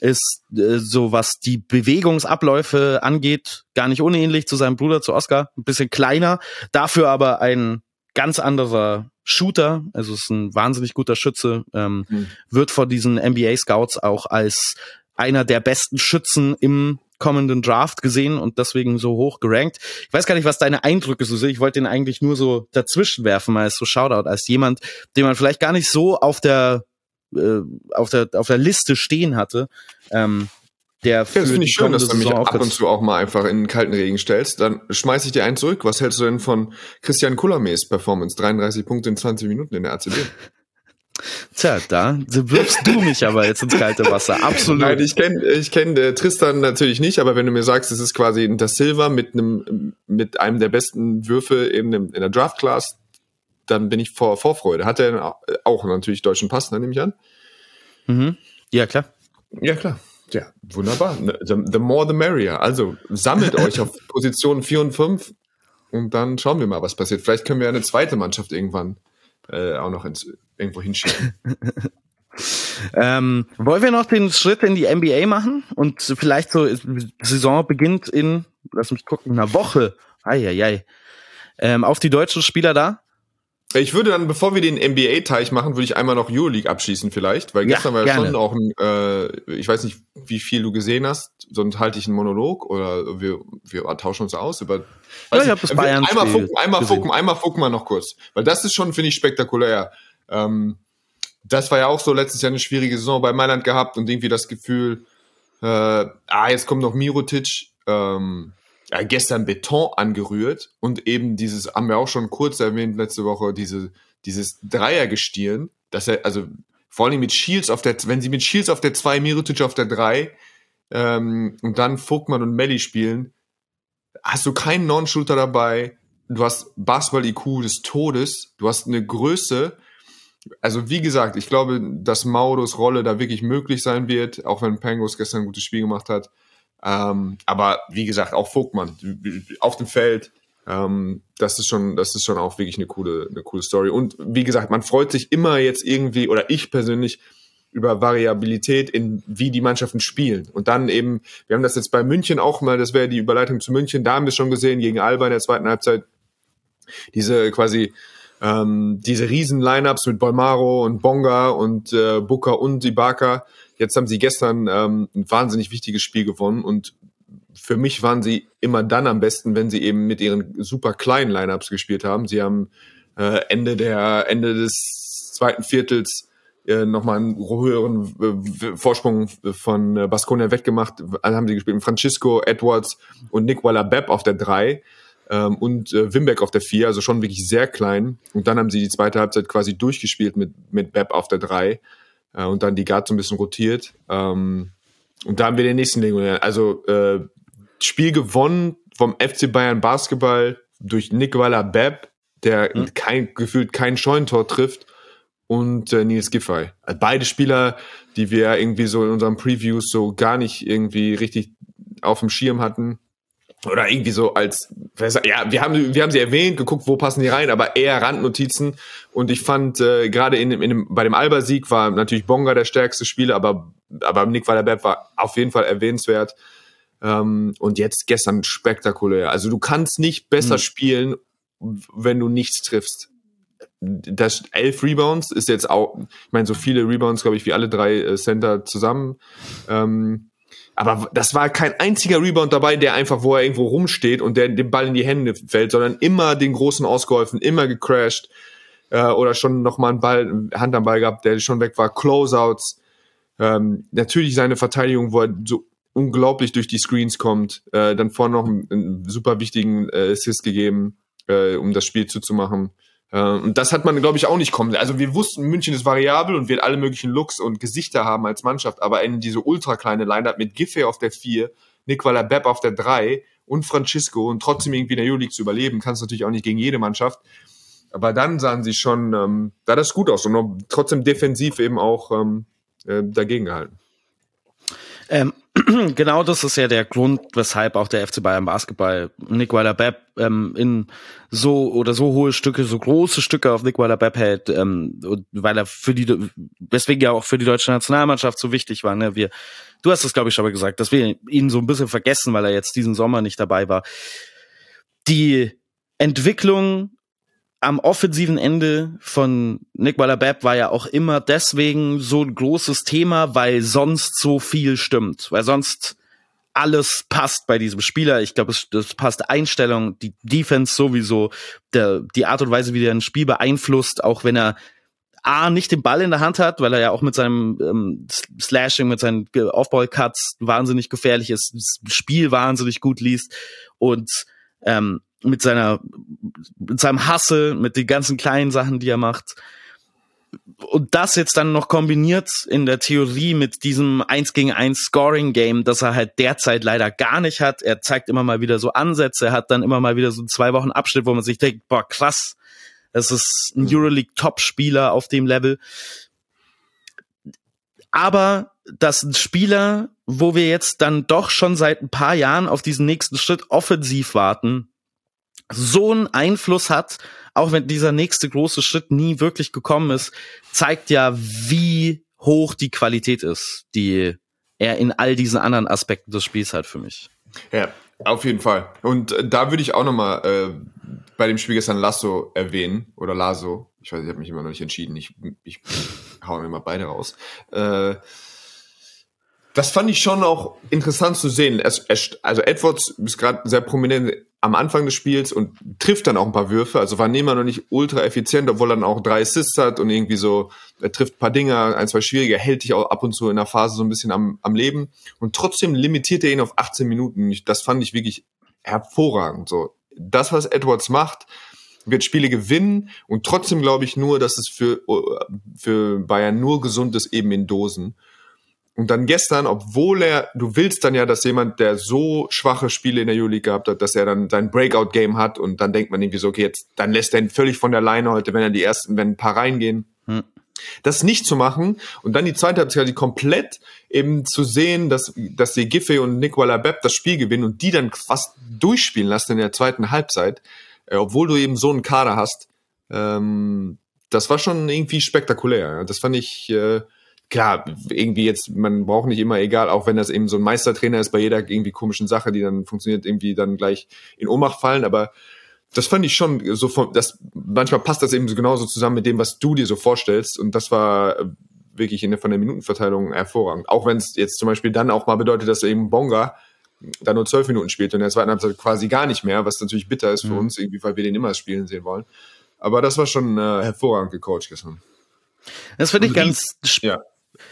Ist äh, so, was die Bewegungsabläufe angeht, gar nicht unähnlich zu seinem Bruder, zu Oscar. Ein bisschen kleiner, dafür aber ein ganz anderer Shooter, also ist ein wahnsinnig guter Schütze, ähm, mhm. wird vor diesen NBA Scouts auch als einer der besten Schützen im kommenden Draft gesehen und deswegen so hoch gerankt. Ich weiß gar nicht, was deine Eindrücke so sind. Ich wollte den eigentlich nur so dazwischen werfen, als so Shoutout, als jemand, den man vielleicht gar nicht so auf der äh, auf der auf der Liste stehen hatte. Ähm, der ja, das finde ich schön, dass du mich ab und zu auch mal einfach in den kalten Regen stellst. Dann schmeiß ich dir einen zurück. Was hältst du denn von Christian Kullermees Performance? 33 Punkte in 20 Minuten in der ACB. Tja, da wirfst du mich aber jetzt ins kalte Wasser. Absolut. Nein, ich kenne ich kenn, äh, Tristan natürlich nicht, aber wenn du mir sagst, es ist quasi ein Da Silva mit einem mit einem der besten Würfe eben in der Draft Class, dann bin ich vor Vorfreude. Hat er auch natürlich deutschen Pass, ne, nehme ich an? Mhm. Ja, klar. Ja, klar. Ja, wunderbar. Ne, the, the more the merrier. Also sammelt euch auf Positionen 4 und 5 und dann schauen wir mal, was passiert. Vielleicht können wir eine zweite Mannschaft irgendwann äh, auch noch ins, irgendwo hinschicken. ähm, wollen wir noch den Schritt in die NBA machen und vielleicht so Saison beginnt in, lass mich gucken, einer Woche. Eieiei. Ähm, auf die deutschen Spieler da? Ich würde dann, bevor wir den NBA-Teich machen, würde ich einmal noch Euroleague abschießen vielleicht, weil gestern ja, war ja schon auch ein, äh, ich weiß nicht, wie viel du gesehen hast, sonst halte ich einen Monolog oder wir, wir tauschen uns aus über. Ja, ich habe das Bayern einmal fucken, einmal fucken, einmal fucken wir noch kurz, weil das ist schon, finde ich, spektakulär. Ähm, das war ja auch so letztes Jahr eine schwierige Saison bei Mailand gehabt und irgendwie das Gefühl, äh, ah, jetzt kommt noch Mirotic. Ähm, ja, gestern Beton angerührt und eben dieses, haben wir auch schon kurz erwähnt letzte Woche, diese, dieses Dreiergestirn, dass er, also vor allem mit Shields auf der, wenn sie mit Shields auf der 2, Mirotic auf der 3 ähm, und dann Vogtmann und Melli spielen, hast du keinen Non-Shooter dabei, du hast Basketball-IQ des Todes, du hast eine Größe, also wie gesagt, ich glaube, dass Mauros Rolle da wirklich möglich sein wird, auch wenn Pangos gestern ein gutes Spiel gemacht hat. Ähm, aber wie gesagt, auch Vogtmann auf dem Feld, ähm, das ist schon, das ist schon auch wirklich eine coole, eine coole Story. Und wie gesagt, man freut sich immer jetzt irgendwie, oder ich persönlich, über Variabilität in wie die Mannschaften spielen. Und dann eben, wir haben das jetzt bei München auch mal, das wäre die Überleitung zu München, da haben wir es schon gesehen, gegen Alba in der zweiten Halbzeit, diese quasi ähm, diese riesen Lineups mit Bolmaro und Bonga und äh, Booker und Ibaka, Jetzt haben sie gestern ähm, ein wahnsinnig wichtiges Spiel gewonnen und für mich waren sie immer dann am besten, wenn sie eben mit ihren super kleinen Lineups gespielt haben. Sie haben äh, Ende der Ende des zweiten Viertels äh, nochmal einen höheren äh, Vorsprung von äh, Baskonia weggemacht. Dann haben sie gespielt mit Francisco, Edwards und Nick Waller-Bepp auf der drei ähm, und äh, Wimbeck auf der vier, also schon wirklich sehr klein. Und dann haben sie die zweite Halbzeit quasi durchgespielt mit, mit Bepp auf der drei äh, und dann die Guard so ein bisschen rotiert. Ähm, und da haben wir den nächsten Legionär. Also äh, Spiel gewonnen vom FC Bayern Basketball durch Nick Waller-Bepp, der mhm. kein, gefühlt kein Scheunentor trifft und äh, Nils Giffey. Also beide Spieler, die wir irgendwie so in unseren Previews so gar nicht irgendwie richtig auf dem Schirm hatten, oder irgendwie so als, ja, wir haben, wir haben sie erwähnt, geguckt, wo passen die rein, aber eher Randnotizen. Und ich fand, äh, gerade in, in dem, bei dem Alba-Sieg war natürlich Bonga der stärkste Spieler, aber, aber Nick Wallerberg war auf jeden Fall erwähnenswert. Ähm, und jetzt gestern spektakulär. Also du kannst nicht besser mhm. spielen, wenn du nichts triffst. Das elf Rebounds ist jetzt auch, ich meine, so viele Rebounds, glaube ich, wie alle drei äh, Center zusammen. Ähm, aber das war kein einziger Rebound dabei, der einfach, wo er irgendwo rumsteht und der den Ball in die Hände fällt, sondern immer den Großen ausgeholfen, immer gecrashed äh, oder schon nochmal einen Ball, Hand am Ball gehabt, der schon weg war. Closeouts. Ähm, natürlich seine Verteidigung, wo er so unglaublich durch die Screens kommt. Äh, dann vorne noch einen, einen super wichtigen äh, Assist gegeben, äh, um das Spiel zuzumachen. Äh, und das hat man, glaube ich, auch nicht kommen. Also wir wussten, München ist variabel und wird alle möglichen Looks und Gesichter haben als Mannschaft, aber in diese ultra kleine Line-Up mit Giffey auf der 4, Nicola Bepp auf der 3 und Francisco und trotzdem irgendwie in der Euroleague zu überleben, kannst du natürlich auch nicht gegen jede Mannschaft. Aber dann sahen sie schon, ähm, da das gut aus und trotzdem defensiv eben auch ähm, äh, dagegen gehalten. Ähm, genau das ist ja der Grund, weshalb auch der FC Bayern Basketball Nick Weiler-Bepp ähm, in so oder so hohe Stücke, so große Stücke auf Nick Weiler-Bepp hält, ähm, weil er für die, weswegen ja auch für die deutsche Nationalmannschaft so wichtig war. Ne? Wir, du hast es glaube ich schon mal gesagt, dass wir ihn so ein bisschen vergessen, weil er jetzt diesen Sommer nicht dabei war. Die Entwicklung am offensiven Ende von Nick Waller-Bepp war ja auch immer deswegen so ein großes Thema, weil sonst so viel stimmt, weil sonst alles passt bei diesem Spieler. Ich glaube, es das passt Einstellung, die Defense sowieso, der, die Art und Weise, wie er ein Spiel beeinflusst, auch wenn er A, nicht den Ball in der Hand hat, weil er ja auch mit seinem ähm, Slashing, mit seinen Aufball-Cuts wahnsinnig gefährlich ist, das Spiel wahnsinnig gut liest und ähm, mit seiner, mit seinem Hassel, mit den ganzen kleinen Sachen, die er macht. Und das jetzt dann noch kombiniert in der Theorie mit diesem 1 gegen 1 Scoring Game, das er halt derzeit leider gar nicht hat. Er zeigt immer mal wieder so Ansätze, er hat dann immer mal wieder so zwei Wochen Abschnitt, wo man sich denkt, boah, krass, das ist ein mhm. Euroleague Top Spieler auf dem Level. Aber das sind Spieler, wo wir jetzt dann doch schon seit ein paar Jahren auf diesen nächsten Schritt offensiv warten, so einen Einfluss hat, auch wenn dieser nächste große Schritt nie wirklich gekommen ist, zeigt ja, wie hoch die Qualität ist, die er in all diesen anderen Aspekten des Spiels hat für mich. Ja, auf jeden Fall. Und äh, da würde ich auch nochmal äh, bei dem Spiel gestern Lasso erwähnen, oder Lasso, ich weiß, ich habe mich immer noch nicht entschieden, ich, ich hau immer beide raus. Äh, das fand ich schon auch interessant zu sehen. Also Edwards ist gerade sehr prominent am Anfang des Spiels und trifft dann auch ein paar Würfe. Also war Nehmer noch nicht ultra effizient, obwohl er dann auch drei Assists hat und irgendwie so, er trifft ein paar Dinger, ein, zwei schwierige, hält dich auch ab und zu in der Phase so ein bisschen am, am Leben. Und trotzdem limitiert er ihn auf 18 Minuten. Das fand ich wirklich hervorragend. So, das, was Edwards macht, wird Spiele gewinnen und trotzdem glaube ich nur, dass es für, für Bayern nur gesund ist, eben in Dosen. Und dann gestern, obwohl er, du willst dann ja, dass jemand, der so schwache Spiele in der Euroleague gehabt hat, dass er dann sein Breakout-Game hat und dann denkt man irgendwie so, okay, jetzt, dann lässt er ihn völlig von der Leine heute, wenn er die ersten, wenn ein paar reingehen. Hm. Das nicht zu machen und dann die zweite Halbzeit die komplett eben zu sehen, dass, dass die Giffey und Nicola Bepp das Spiel gewinnen und die dann fast durchspielen lassen in der zweiten Halbzeit, äh, obwohl du eben so einen Kader hast, ähm, das war schon irgendwie spektakulär. Das fand ich, äh, klar, irgendwie jetzt, man braucht nicht immer, egal, auch wenn das eben so ein Meistertrainer ist, bei jeder irgendwie komischen Sache, die dann funktioniert, irgendwie dann gleich in Ohnmacht fallen, aber das fand ich schon so von, das, manchmal passt das eben so genauso zusammen mit dem, was du dir so vorstellst und das war wirklich in der, von der Minutenverteilung hervorragend. Auch wenn es jetzt zum Beispiel dann auch mal bedeutet, dass eben Bonga da nur zwölf Minuten spielt und in der zweiten Halbzeit quasi gar nicht mehr, was natürlich bitter ist für mhm. uns, irgendwie, weil wir den immer spielen sehen wollen. Aber das war schon äh, hervorragend gecoacht gestern. Das finde ich ganz, ja.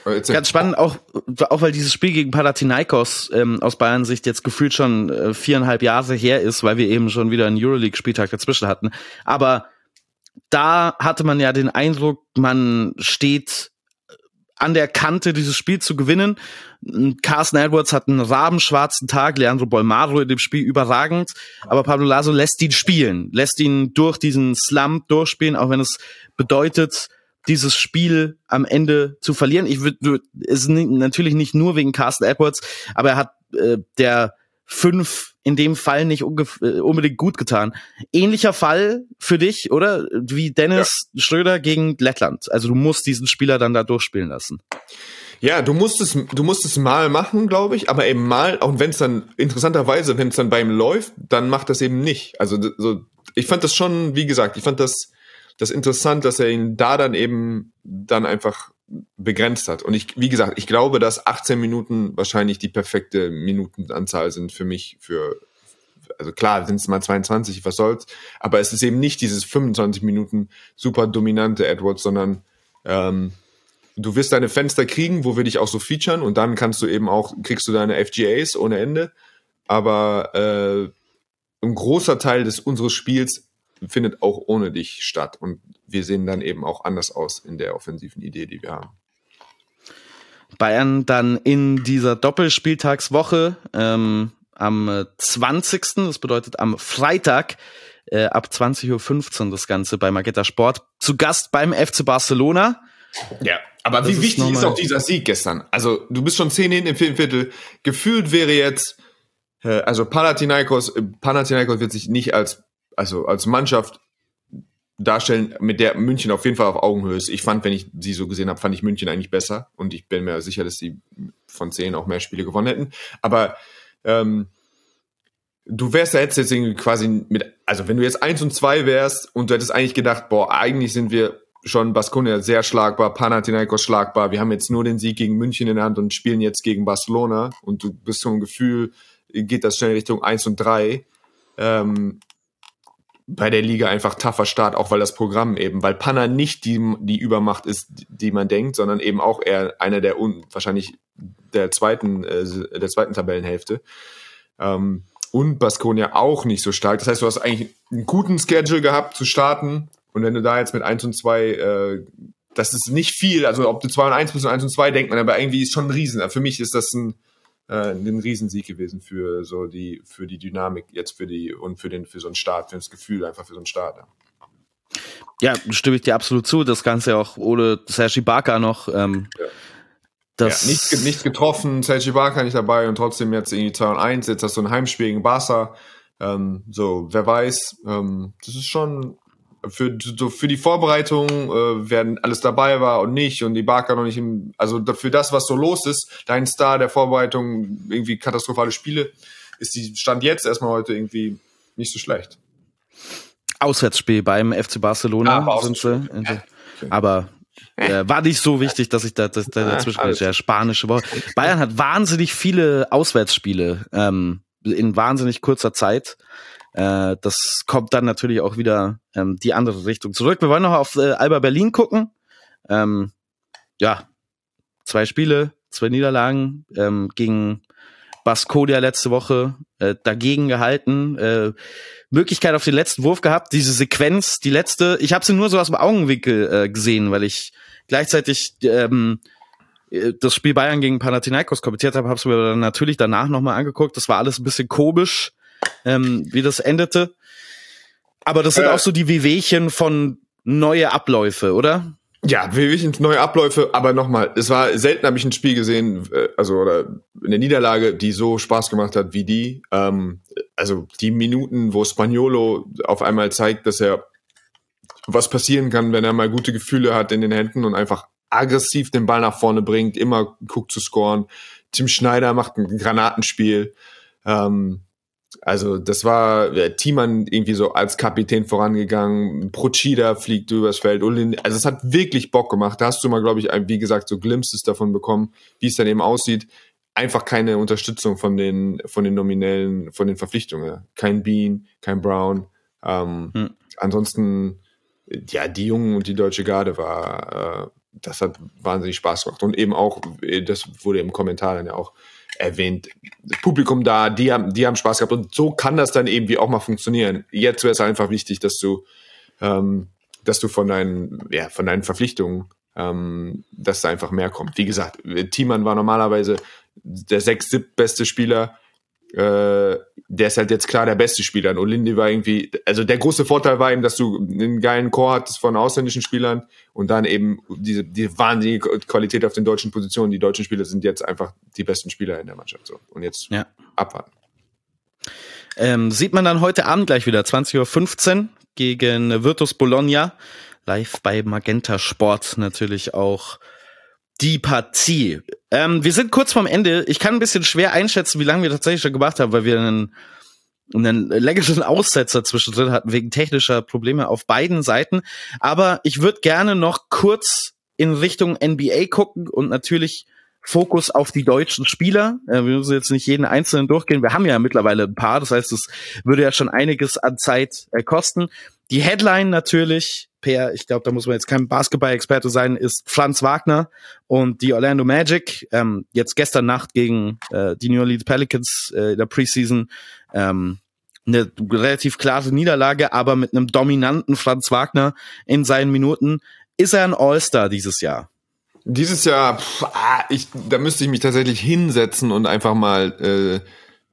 Ganz spannend, auch, auch weil dieses Spiel gegen Panathinaikos ähm, aus Bayern Sicht jetzt gefühlt schon äh, viereinhalb Jahre her ist, weil wir eben schon wieder einen Euroleague-Spieltag dazwischen hatten. Aber da hatte man ja den Eindruck, man steht an der Kante, dieses Spiel zu gewinnen. Carsten Edwards hat einen rabenschwarzen Tag, Leandro Bolmaro in dem Spiel überragend, aber Pablo Laso lässt ihn spielen, lässt ihn durch diesen Slump durchspielen, auch wenn es bedeutet, dieses Spiel am Ende zu verlieren. Ich würde es natürlich nicht nur wegen Carsten Edwards, aber er hat äh, der fünf in dem Fall nicht äh, unbedingt gut getan. Ähnlicher Fall für dich, oder? Wie Dennis ja. Schröder gegen Lettland. Also du musst diesen Spieler dann da durchspielen lassen. Ja, du musst es, du musst es mal machen, glaube ich, aber eben mal, auch wenn es dann interessanterweise, wenn es dann bei ihm läuft, dann macht das eben nicht. Also so, ich fand das schon, wie gesagt, ich fand das das interessant, dass er ihn da dann eben dann einfach begrenzt hat. Und ich, wie gesagt, ich glaube, dass 18 Minuten wahrscheinlich die perfekte Minutenanzahl sind für mich für, also klar, sind es mal 22, was soll's, aber es ist eben nicht dieses 25 Minuten super dominante Edwards, sondern ähm, du wirst deine Fenster kriegen, wo wir dich auch so featuren und dann kannst du eben auch, kriegst du deine FGAs ohne Ende, aber äh, ein großer Teil des unseres Spiels findet auch ohne dich statt. Und wir sehen dann eben auch anders aus in der offensiven Idee, die wir haben. Bayern dann in dieser Doppelspieltagswoche ähm, am 20. Das bedeutet am Freitag äh, ab 20.15 Uhr das Ganze bei Magetta Sport. Zu Gast beim FC Barcelona. Ja, Aber Das wie ist wichtig ist auch dieser Sieg gestern? Also, du bist schon 10 hinten im vierten Viertel. Gefühlt wäre jetzt, äh, also Panathinaikos, äh, Panathinaikos wird sich nicht als, also als Mannschaft darstellen, mit der München auf jeden Fall auf Augenhöhe ist. Ich fand, wenn ich sie so gesehen habe, fand ich München eigentlich besser. Und ich bin mir sicher, dass sie von 10 auch mehr Spiele gewonnen hätten. Aber ähm, du wärst ja jetzt, quasi mit, also wenn du jetzt 1 und 2 wärst und du hättest eigentlich gedacht, boah, eigentlich sind wir schon Baskonia sehr schlagbar, Panathinaikos schlagbar. Wir haben jetzt nur den Sieg gegen München in der Hand und spielen jetzt gegen Barcelona und du bist so ein Gefühl, geht das schnell Richtung 1 und 3. Ähm, bei der Liga einfach tougher Start, auch weil das Programm eben, weil Panna nicht die, die Übermacht ist, die man denkt, sondern eben auch eher einer der un, wahrscheinlich der zweiten, äh, der zweiten Tabellenhälfte. Ähm, und Baskonia auch nicht so stark. Das heißt, du hast eigentlich einen guten Schedule gehabt zu starten. Und wenn du da jetzt mit 1 und 2, äh, das ist nicht viel. Also ob du 2 und 1 bist und 1 und 2, denkt man, aber irgendwie ist schon ein Riesen. Für mich ist das ein, äh, ein Riesensieg gewesen für so die, für die Dynamik jetzt für die und für den, für so einen Start, für das Gefühl einfach für so einen Start. Ja. Ja, stimme ich dir absolut zu. Das Ganze auch ohne Sergi Barker noch. Ähm, Ja. das ja, nichts, nichts getroffen, Sergi Barker nicht dabei und trotzdem jetzt irgendwie 2 und 1, jetzt hast du ein Heimspiel gegen Barca. Ähm, so, wer weiß, ähm, das ist schon für, so für die Vorbereitung, äh, werden alles dabei war und nicht und die Barker noch nicht im, also für das, was so los ist, dein Star der Vorbereitung, irgendwie katastrophale Spiele, ist die Stand jetzt erstmal heute irgendwie nicht so schlecht. Auswärtsspiel beim FC Barcelona Ah, aber sind sie. okay. Aber äh, war nicht so wichtig, dass ich da, dass da Ah, dazwischen der spanische Woche. Bayern hat wahnsinnig viele Auswärtsspiele ähm, in wahnsinnig kurzer Zeit. Äh, das kommt dann natürlich auch wieder ähm, die andere Richtung zurück. Wir wollen noch auf äh, Alba Berlin gucken. Ähm, ja, zwei Spiele, zwei Niederlagen ähm, gegen Baskonia letzte Woche äh, dagegen gehalten. Äh, Möglichkeit auf den letzten Wurf gehabt. Diese Sequenz, die letzte, ich habe sie nur so aus dem Augenwinkel äh, gesehen, weil ich gleichzeitig ähm, äh, das Spiel Bayern gegen Panathinaikos kommentiert habe, habe es mir dann natürlich danach nochmal angeguckt. Das war alles ein bisschen komisch, ähm, wie das endete. Aber das sind Äh. auch so die Wehwehchen von neue Abläufe, oder? Ja, wissen neue Abläufe, aber nochmal, es war selten habe ich ein Spiel gesehen, äh, also oder eine Niederlage, die so Spaß gemacht hat wie die. Ähm, also die Minuten, wo Spaniolo auf einmal zeigt, dass er was passieren kann, wenn er mal gute Gefühle hat in den Händen und einfach aggressiv den Ball nach vorne bringt, immer guckt zu scoren. Tim Schneider macht ein Granatenspiel. Ähm, also das war äh, Thiemann irgendwie so als Kapitän vorangegangen, Procida fliegt übers Feld, Olin, also es hat wirklich Bock gemacht. Da hast du mal, glaube ich, wie gesagt, so Glimpses davon bekommen, wie es dann eben aussieht. Einfach keine Unterstützung von den von den nominellen, von den Verpflichtungen. Kein Bean, kein Brown. Ähm, Hm. Ansonsten, ja, die Jungen und die deutsche Garde war, äh, das hat wahnsinnig Spaß gemacht. Und eben auch, äh, das wurde im Kommentar dann ja auch erwähnt, das Publikum da, die haben, die haben Spaß gehabt. Und so kann das dann eben wie auch mal funktionieren. Jetzt wäre es einfach wichtig, dass du, ähm, dass du von deinen, ja, von deinen Verpflichtungen, ähm, dass da einfach mehr kommt. Wie gesagt, Thiemann war normalerweise der sechs, beste Spieler. Äh, der ist halt jetzt klar der beste Spieler. Und Olinde war irgendwie, also der große Vorteil war eben, dass du einen geilen Chor hattest von ausländischen Spielern und dann eben diese, diese wahnsinnige Qualität auf den deutschen Positionen. Die deutschen Spieler sind jetzt einfach die besten Spieler in der Mannschaft. So. Und jetzt Ja. abwarten. Ähm, sieht man dann heute Abend gleich wieder, 20.15 Uhr gegen Virtus Bologna. Live bei Magenta Sport natürlich auch die Partie. Ähm, wir sind kurz vorm Ende. Ich kann ein bisschen schwer einschätzen, wie lange wir tatsächlich schon gemacht haben, weil wir einen, einen längeren Aussetzer zwischendrin hatten, wegen technischer Probleme auf beiden Seiten. Aber ich würde gerne noch kurz in Richtung NBA gucken und natürlich Fokus auf die deutschen Spieler. Äh, wir müssen jetzt nicht jeden einzelnen durchgehen. Wir haben ja mittlerweile ein paar. Das heißt, es würde ja schon einiges an Zeit äh, kosten. Die Headline natürlich, Per, ich glaube, da muss man jetzt kein Basketball-Experte sein, ist Franz Wagner und die Orlando Magic. Ähm, jetzt gestern Nacht gegen äh, die New Orleans Pelicans äh, in der Preseason. Ähm, eine relativ klare Niederlage, aber mit einem dominanten Franz Wagner in seinen Minuten. Ist er ein All-Star dieses Jahr? Dieses Jahr, pff, ah, ich, da müsste ich mich tatsächlich hinsetzen und einfach mal äh,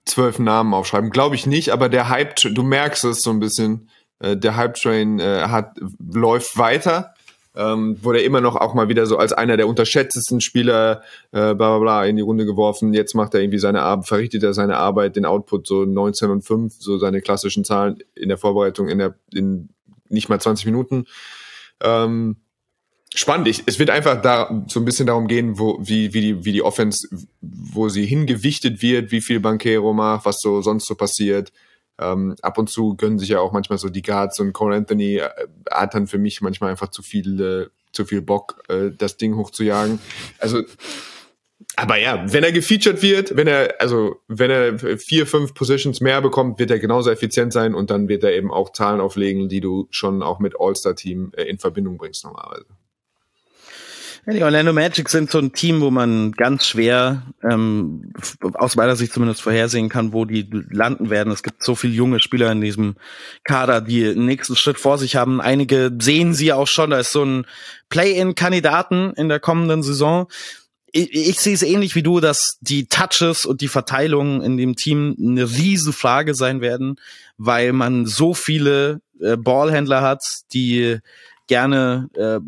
zwölf Namen aufschreiben. Glaube ich nicht, aber der Hype, du merkst es so ein bisschen, äh, der Hype-Train äh, hat läuft weiter. ähm, wurde er immer noch auch mal wieder so als einer der unterschätztesten Spieler äh, bla bla bla in die Runde geworfen. Jetzt macht er irgendwie seine Arbeit, verrichtet er seine Arbeit, den Output so 19 und 5, so seine klassischen Zahlen in der Vorbereitung in der in nicht mal 20 Minuten. Ähm, spannend. Ich, es wird einfach da so ein bisschen darum gehen, wo, wie, wie, die, wie die Offense, wo sie hingewichtet wird, wie viel Bankero macht, was so sonst so passiert. Ähm, ab und zu gönnen sich ja auch manchmal so die Guards und Cole Anthony äh, hat dann für mich manchmal einfach zu viel, äh, zu viel Bock, äh, das Ding hochzujagen. Also, aber ja, wenn er gefeatured wird, wenn er, also, wenn er vier, fünf Positions mehr bekommt, wird er genauso effizient sein und dann wird er eben auch Zahlen auflegen, die du schon auch mit All-Star-Team äh, in Verbindung bringst normalerweise. Ja, die Orlando Magic sind so ein Team, wo man ganz schwer, ähm, aus meiner Sicht zumindest vorhersehen kann, wo die landen werden. Es gibt so viele junge Spieler in diesem Kader, die den nächsten Schritt vor sich haben. Einige sehen sie auch schon. Ist so ein Play-in-Kandidaten in der kommenden Saison. Ich, ich sehe es ähnlich wie du, dass die Touches und die Verteilung in dem Team eine riesen Frage sein werden, weil man so viele äh, Ballhändler hat, die gerne äh,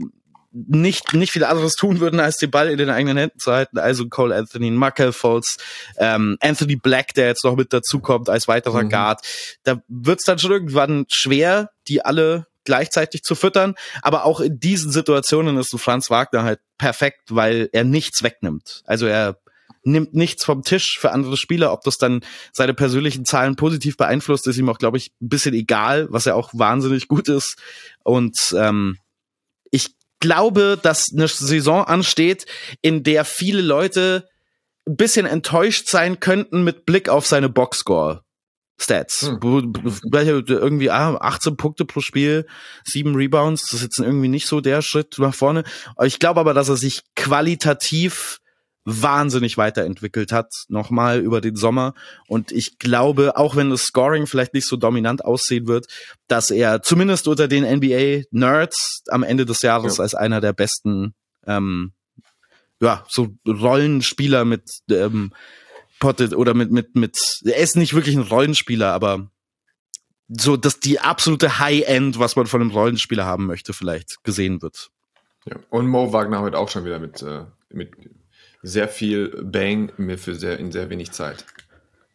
nicht, nicht viel anderes tun würden, als den Ball in den eigenen Händen zu halten. Also Cole Anthony, Michael Foltz, ähm, Anthony Black, der jetzt noch mit dazukommt als weiterer mhm. Guard. Da wird's dann schon irgendwann schwer, die alle gleichzeitig zu füttern. Aber auch in diesen Situationen ist ein Franz Wagner halt perfekt, weil er nichts wegnimmt. Also er nimmt nichts vom Tisch für andere Spieler. Ob das dann seine persönlichen Zahlen positiv beeinflusst, ist ihm auch, glaube ich, ein bisschen egal, was ja auch wahnsinnig gut ist. Und ähm, ich glaube, dass eine Saison ansteht, in der viele Leute ein bisschen enttäuscht sein könnten mit Blick auf seine Boxscore. Stats. Hm. Irgendwie ah, 18 Punkte pro Spiel, 7 Rebounds, das ist jetzt irgendwie nicht so der Schritt nach vorne. Ich glaube aber, dass er sich qualitativ wahnsinnig weiterentwickelt hat, nochmal über den Sommer. Und ich glaube, auch wenn das Scoring vielleicht nicht so dominant aussehen wird, dass er zumindest unter den NBA-Nerds am Ende des Jahres ja. als einer der besten, ähm, ja, so Rollenspieler mit ähm, Potted oder mit, mit, mit, er ist nicht wirklich ein Rollenspieler, aber so, dass die absolute High-End, was man von einem Rollenspieler haben möchte, vielleicht gesehen wird. Ja. Und Mo Wagner heute auch schon wieder mit, äh, mit sehr viel Bang mir für sehr, in sehr wenig Zeit.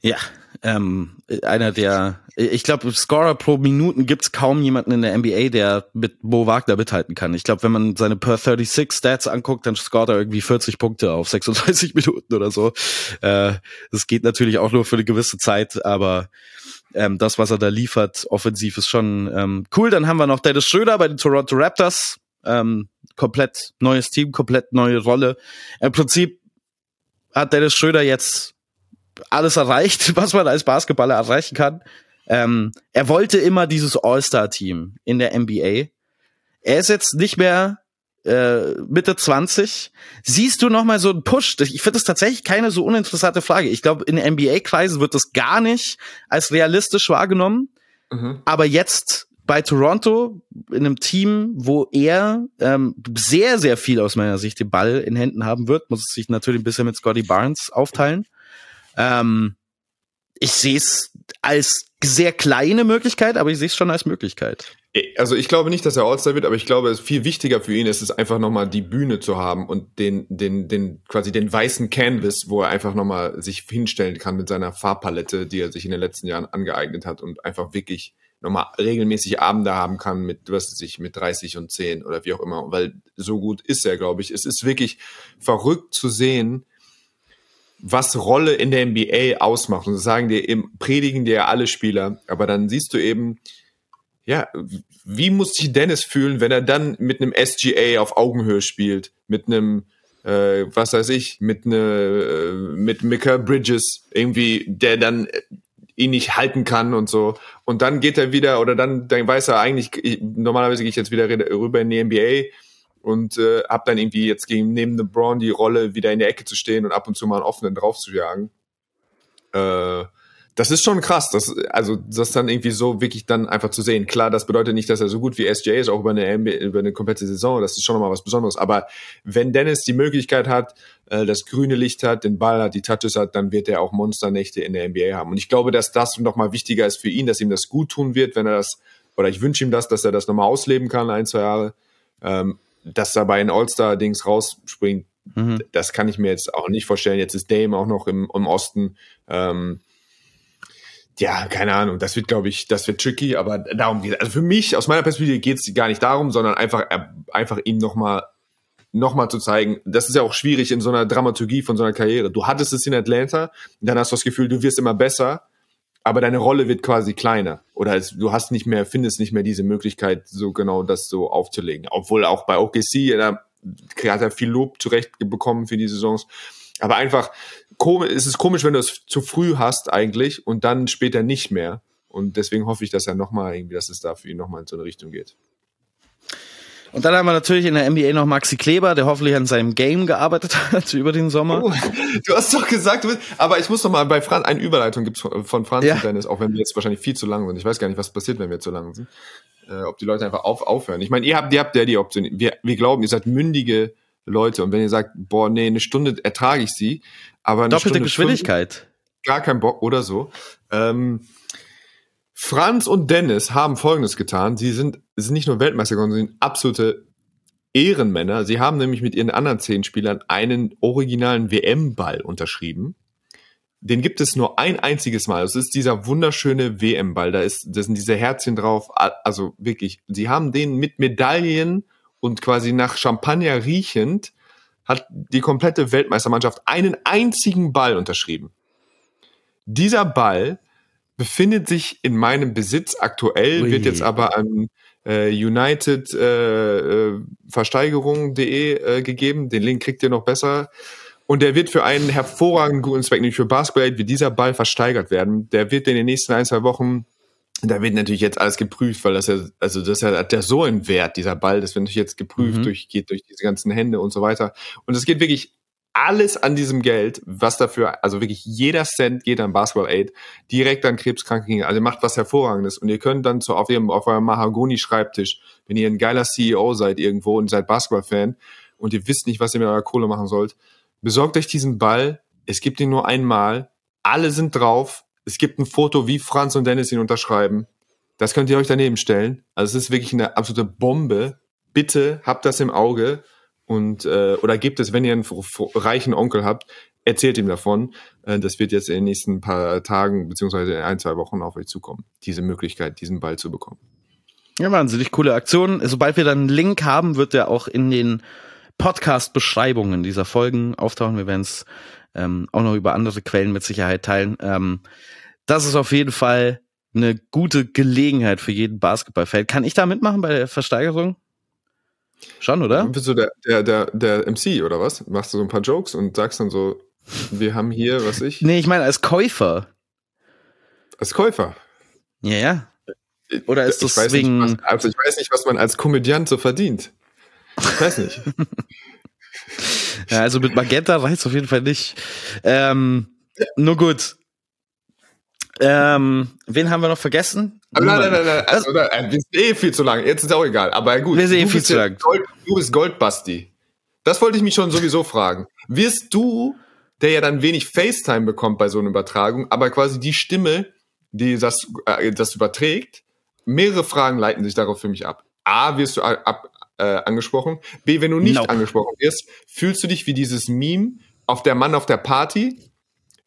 Ja, ähm, einer der, ich glaube, Scorer pro Minuten gibt's kaum jemanden in der NBA, der mit Bo Wagner mithalten kann. Ich glaube, wenn man seine per 36 Stats anguckt, dann scoret er irgendwie 40 Punkte auf 36 Minuten oder so. Äh, das geht natürlich auch nur für eine gewisse Zeit, aber ähm, das, was er da liefert, offensiv ist schon ähm, cool. Dann haben wir noch Dennis Schröder bei den Toronto Raptors. Ähm, komplett neues Team, komplett neue Rolle. Im Prinzip hat Dennis Schröder jetzt alles erreicht, was man als Basketballer erreichen kann. Ähm, er wollte immer dieses All-Star-Team in der NBA. Er ist jetzt nicht mehr äh, Mitte 20. Siehst du noch mal so einen Push? Ich finde das tatsächlich keine so uninteressante Frage. Ich glaube, in NBA-Kreisen wird das gar nicht als realistisch wahrgenommen. Mhm. Aber jetzt bei Toronto in einem Team, wo er ähm, sehr, sehr viel aus meiner Sicht den Ball in Händen haben wird, muss es sich natürlich ein bisschen mit Scotty Barnes aufteilen. Ähm, ich sehe es als sehr kleine Möglichkeit, aber ich sehe es schon als Möglichkeit. Also ich glaube nicht, dass er All-Star wird, aber ich glaube, es viel wichtiger für ihn ist es einfach nochmal die Bühne zu haben und den, den, den, quasi den weißen Canvas, wo er einfach nochmal sich hinstellen kann mit seiner Farbpalette, die er sich in den letzten Jahren angeeignet hat und einfach wirklich nochmal regelmäßig Abende haben kann mit, was weiß ich, mit 30 und 10 oder wie auch immer, weil so gut ist er, glaube ich. Es ist wirklich verrückt zu sehen, was Rolle in der NBA ausmacht. Und sagen dir eben, predigen dir ja alle Spieler, aber dann siehst du eben, ja, wie muss sich Dennis fühlen, wenn er dann mit einem SGA auf Augenhöhe spielt, mit einem äh, was weiß ich, mit ne, äh, mit Mika Bridges irgendwie, der dann ihn nicht halten kann und so. Und dann geht er wieder, oder dann, dann weiß er eigentlich, ich, normalerweise gehe ich jetzt wieder rüber in die NBA und äh, hab dann irgendwie jetzt gegen neben LeBron die Rolle, wieder in der Ecke zu stehen und ab und zu mal einen offenen drauf zu jagen. Äh, das ist schon krass, das, also das dann irgendwie so wirklich dann einfach zu sehen. Klar, das bedeutet nicht, dass er so gut wie SJ ist, auch über eine, über eine komplette Saison, das ist schon nochmal was Besonderes. Aber wenn Dennis die Möglichkeit hat, äh, das grüne Licht hat, den Ball hat, die Touches hat, dann wird er auch Monsternächte in der NBA haben. Und ich glaube, dass das nochmal wichtiger ist für ihn, dass ihm das gut tun wird, wenn er das, oder ich wünsche ihm das, dass er das nochmal ausleben kann, ein, zwei Jahre. Ähm, dass da bei den All-Star-Dings rausspringt, Mhm. das kann ich mir jetzt auch nicht vorstellen. Jetzt ist Dame auch noch im, im Osten. Ähm, ja, keine Ahnung. Das wird, glaube ich, das wird tricky, aber darum geht Also für mich, aus meiner Perspektive, geht es gar nicht darum, sondern einfach, äh, einfach ihm nochmal noch mal zu zeigen, das ist ja auch schwierig in so einer Dramaturgie von so einer Karriere. Du hattest es in Atlanta, dann hast du das Gefühl, du wirst immer besser, aber deine Rolle wird quasi kleiner. Oder es, du hast nicht mehr, findest nicht mehr diese Möglichkeit, so genau das so aufzulegen. Obwohl auch bei OKC, da hat er viel Lob zurecht bekommen für die Saisons. Aber einfach, es ist komisch, wenn du es zu früh hast eigentlich und dann später nicht mehr. Und deswegen hoffe ich, dass er nochmal irgendwie, dass es da für ihn nochmal in so eine Richtung geht. Und dann haben wir natürlich in der NBA noch Maxi Kleber, der hoffentlich an seinem Game gearbeitet hat über den Sommer. Oh, du hast doch gesagt, willst, aber ich muss noch mal bei Franz, eine Überleitung gibt's von, von Franz Ja. und Dennis, auch wenn wir jetzt wahrscheinlich viel zu lang sind. Ich weiß gar nicht, was passiert, wenn wir zu lang sind. Äh, ob die Leute einfach auf, aufhören. Ich meine, ihr habt, ihr habt ja die Option. Wir, wir glauben, ihr seid mündige Leute. Und wenn ihr sagt, boah, nee, eine Stunde ertrage ich sie, aber eine Doppelte Stunde Geschwindigkeit. gar keinen Bock oder so. Ähm, Franz und Dennis haben Folgendes getan. Sie sind, sind nicht nur Weltmeister geworden, sie sind absolute Ehrenmänner. Sie haben nämlich mit ihren anderen zehn Spielern einen originalen WM-Ball unterschrieben. Den gibt es nur ein einziges Mal. Das ist dieser wunderschöne WM-Ball. Da ist, da sind diese Herzchen drauf. Also wirklich, sie haben den mit Medaillen und quasi nach Champagner riechend hat die komplette Weltmeistermannschaft einen einzigen Ball unterschrieben. Dieser Ball befindet sich in meinem Besitz aktuell, Ui. wird jetzt aber an äh, United äh, äh, Versteigerung.de äh, gegeben. Den Link kriegt ihr noch besser. Und der wird für einen hervorragenden guten Zweck, nämlich für Basketball, wird dieser Ball versteigert werden. Der wird in den nächsten ein, zwei Wochen, da wird natürlich jetzt alles geprüft, weil das ja, also das ja, hat ja so einen Wert, dieser Ball, das wird natürlich jetzt geprüft, Mhm. durch, geht durch diese ganzen Hände und so weiter. Und es geht wirklich alles an diesem Geld, was dafür, also wirklich jeder Cent geht an Basketball Aid, direkt an krebskranke Kinder. Also ihr macht was Hervorragendes und ihr könnt dann so auf ihrem, auf eurem Mahagoni-Schreibtisch, wenn ihr ein geiler CEO seid irgendwo und seid Basketball-Fan und ihr wisst nicht, was ihr mit eurer Kohle machen sollt, besorgt euch diesen Ball. Es gibt ihn nur einmal. Alle sind drauf. Es gibt ein Foto, wie Franz und Dennis ihn unterschreiben. Das könnt ihr euch daneben stellen. Also es ist wirklich eine absolute Bombe. Bitte habt das im Auge und äh, oder gebt es, wenn ihr einen reichen Onkel habt, erzählt ihm davon. Äh, das wird jetzt in den nächsten paar Tagen beziehungsweise in ein, zwei Wochen auf euch zukommen. Diese Möglichkeit, diesen Ball zu bekommen. Ja, wahnsinnig coole Aktion. Sobald wir dann einen Link haben, wird der auch in den Podcast-Beschreibungen dieser Folgen auftauchen. Wir werden es ähm, auch noch über andere Quellen mit Sicherheit teilen. Ähm, das ist auf jeden Fall eine gute Gelegenheit für jeden Basketballfan. Kann ich da mitmachen bei der Versteigerung? Schon, oder? Bist du der, der, der, der MC oder was? Machst du so ein paar Jokes und sagst dann so, wir haben hier, was ich, Nee, ich meine als Käufer. als Käufer. Ja, ja. Oder ist Ich das weiß nicht, wegen- was, also ich weiß nicht, was man als Komödiant so verdient. Ich weiß nicht. Ja, also mit Magenta reicht's auf jeden Fall nicht. Ähm, nur gut. Ähm, wen haben wir noch vergessen? Aber nein, nein, nein, nein. Also, nein, äh, wir sind eh viel zu lang. Jetzt ist auch egal. Aber gut. Wir sind eh du viel bist zu lang. Gold, du bist Goldbasti. Das wollte ich mich schon sowieso fragen. Wirst du, der ja dann wenig FaceTime bekommt bei so einer Übertragung, aber quasi die Stimme, die das, äh, das überträgt, mehrere Fragen leiten sich darauf für mich ab. A, wirst du ab, äh, angesprochen. B, wenn du nicht Nope. angesprochen wirst, fühlst du dich wie dieses Meme auf der Mann auf der Party,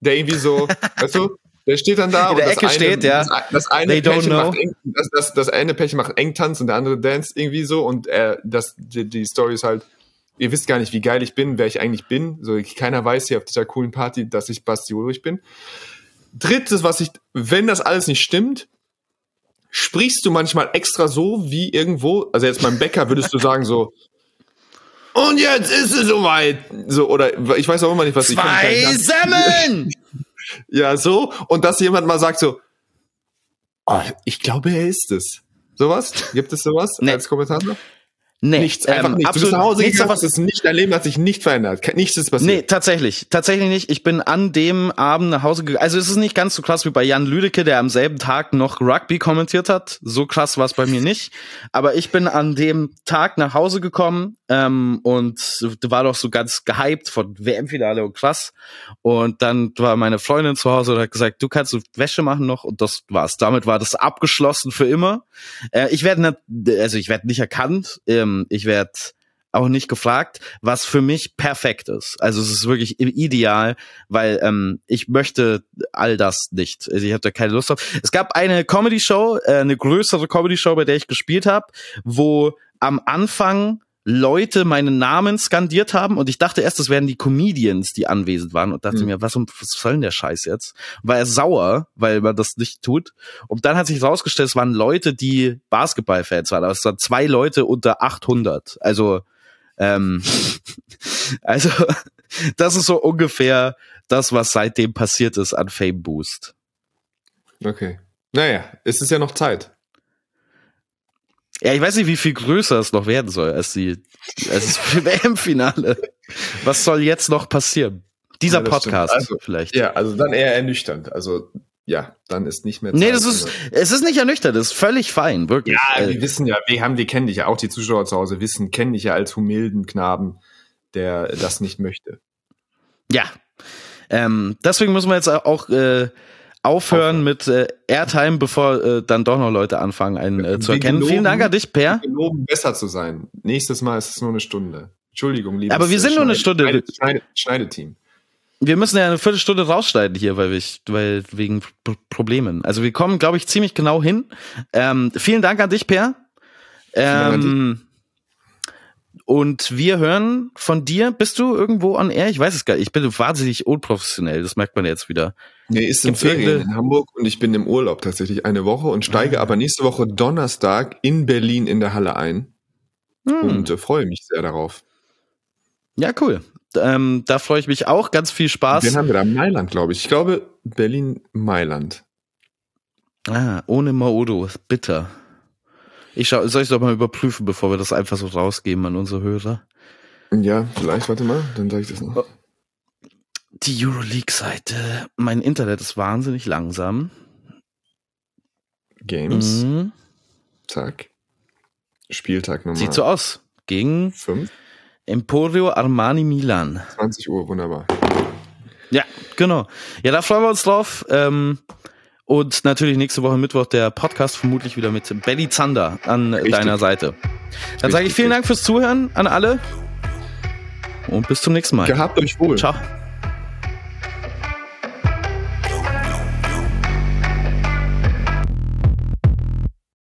der irgendwie so, weißt du, der steht dann da In der und Ecke das eine, steht, ja. das, das eine They Pärchen macht eng, das, das, das eine Pärchen macht Engtanz und der andere dance irgendwie so und äh, das, die, die Story ist halt, ihr wisst gar nicht, wie geil ich bin, wer ich eigentlich bin. So, keiner weiß hier auf dieser coolen Party, dass ich Basti Ulrich bin. Drittes, was ich, wenn das alles nicht stimmt, sprichst du manchmal extra so wie irgendwo, also jetzt beim Bäcker würdest du sagen so, und jetzt ist es soweit. So, oder ich weiß auch immer nicht, was ich kann Zwei Semmeln! Ja, so. Und dass jemand mal sagt so, oh, ich glaube, er ist es. Sowas? Gibt es sowas Nee. als Kommentator? Nee, Nichts, einfach ähm, nichts. Du bist absolut nach Hause nichts gegangen, das ist nicht, dein Leben hat sich nicht verändert. Nichts ist Nee, passiert. tatsächlich. Tatsächlich nicht. Ich bin an dem Abend nach Hause gegangen. Also es ist nicht ganz so krass wie bei Jan Lüdecke, der am selben Tag noch Rugby kommentiert hat. So krass war es bei mir nicht. Aber ich bin an dem Tag nach Hause gekommen ähm, und war doch so ganz gehypt von WM-Finale und krass. Und dann war meine Freundin zu Hause und hat gesagt, du kannst Wäsche machen noch und das war's. Damit war das abgeschlossen für immer. Äh, ich werde nicht, also ich werde nicht erkannt. Ähm, ich werde auch nicht gefragt, was für mich perfekt ist. Also es ist wirklich ideal, weil ähm, ich möchte all das nicht. Also ich habe da keine Lust drauf. Es gab eine Comedy-Show, äh, eine größere Comedy-Show, bei der ich gespielt habe, wo am Anfang Leute meinen Namen skandiert haben und ich dachte erst, das wären die Comedians, die anwesend waren und dachte Mhm. mir, was, was soll denn der Scheiß jetzt? War er sauer, weil man das nicht tut. Und dann hat sich rausgestellt, es waren Leute, die Basketballfans waren. Aber es waren zwei Leute unter 800. Also, ähm, also, das ist so ungefähr das, was seitdem passiert ist an Fame Boost. Okay. Naja, es ist ja noch Zeit. Ja, ich weiß nicht, wie viel größer es noch werden soll als die, als das WM-Finale. Was soll jetzt noch passieren? Dieser Ja. Podcast Also, vielleicht. Ja, also dann eher ernüchternd. Also ja, dann ist nicht mehr Zeit. Nee, das ist, es ist nicht ernüchternd, das ist völlig fein, wirklich. Ja, Äh, wir wissen ja, wir haben, wir kennen dich ja, auch die Zuschauer zu Hause wissen, kennen dich ja als humilden Knaben, der das nicht möchte. Ja. Ähm, deswegen müssen wir jetzt auch äh, aufhören mit äh, Airtime, bevor äh, dann doch noch Leute anfangen, einen äh, zu erkennen. geloben- Vielen Dank an dich, Per. Wir loben, besser zu sein. Nächstes Mal ist es nur eine Stunde. Entschuldigung, liebes Aber wir sind nur eine Schneide- Stunde. Schneide- Schneide- Schneideteam. Wir müssen ja eine Viertelstunde rausschneiden hier, weil, wir, weil wegen P Problemen. Also wir kommen, glaube ich, ziemlich genau hin. Ähm, vielen Dank an dich, Per. Ähm, und wir hören von dir. Bist du irgendwo on air? Ich weiß es gar nicht. Ich bin wahnsinnig unprofessionell. Das merkt man jetzt wieder. Nee, ist in Ferien in Hamburg und ich bin im Urlaub tatsächlich eine Woche und steige Ah. aber nächste Woche Donnerstag in Berlin in der Halle ein Hm. und äh, freue mich sehr darauf. Ja, cool. Ähm, da freue ich mich auch. Ganz viel Spaß. Den haben wir da Mailand, glaube ich. Ich glaube Berlin-Mailand. Ah, ohne Maodo. Bitter. Ich schau, soll ich doch mal überprüfen, bevor wir das einfach so rausgeben an unsere Hörer? Ja, vielleicht, warte mal, dann sage ich das Oh. noch. Die Euroleague-Seite. Mein Internet ist wahnsinnig langsam. Games, Mhm. Tag. Spieltag Nummer Sieht so aus. Gegen 5, Emporio Armani Milan. 20 Uhr, wunderbar. Ja, genau. Ja, da freuen wir uns drauf. Ähm, und natürlich nächste Woche Mittwoch der Podcast vermutlich wieder mit Belly Zander an Richtig. deiner Seite. Dann sage ich vielen Dank fürs Zuhören an alle und bis zum nächsten Mal. Gehabt euch wohl. Ciao.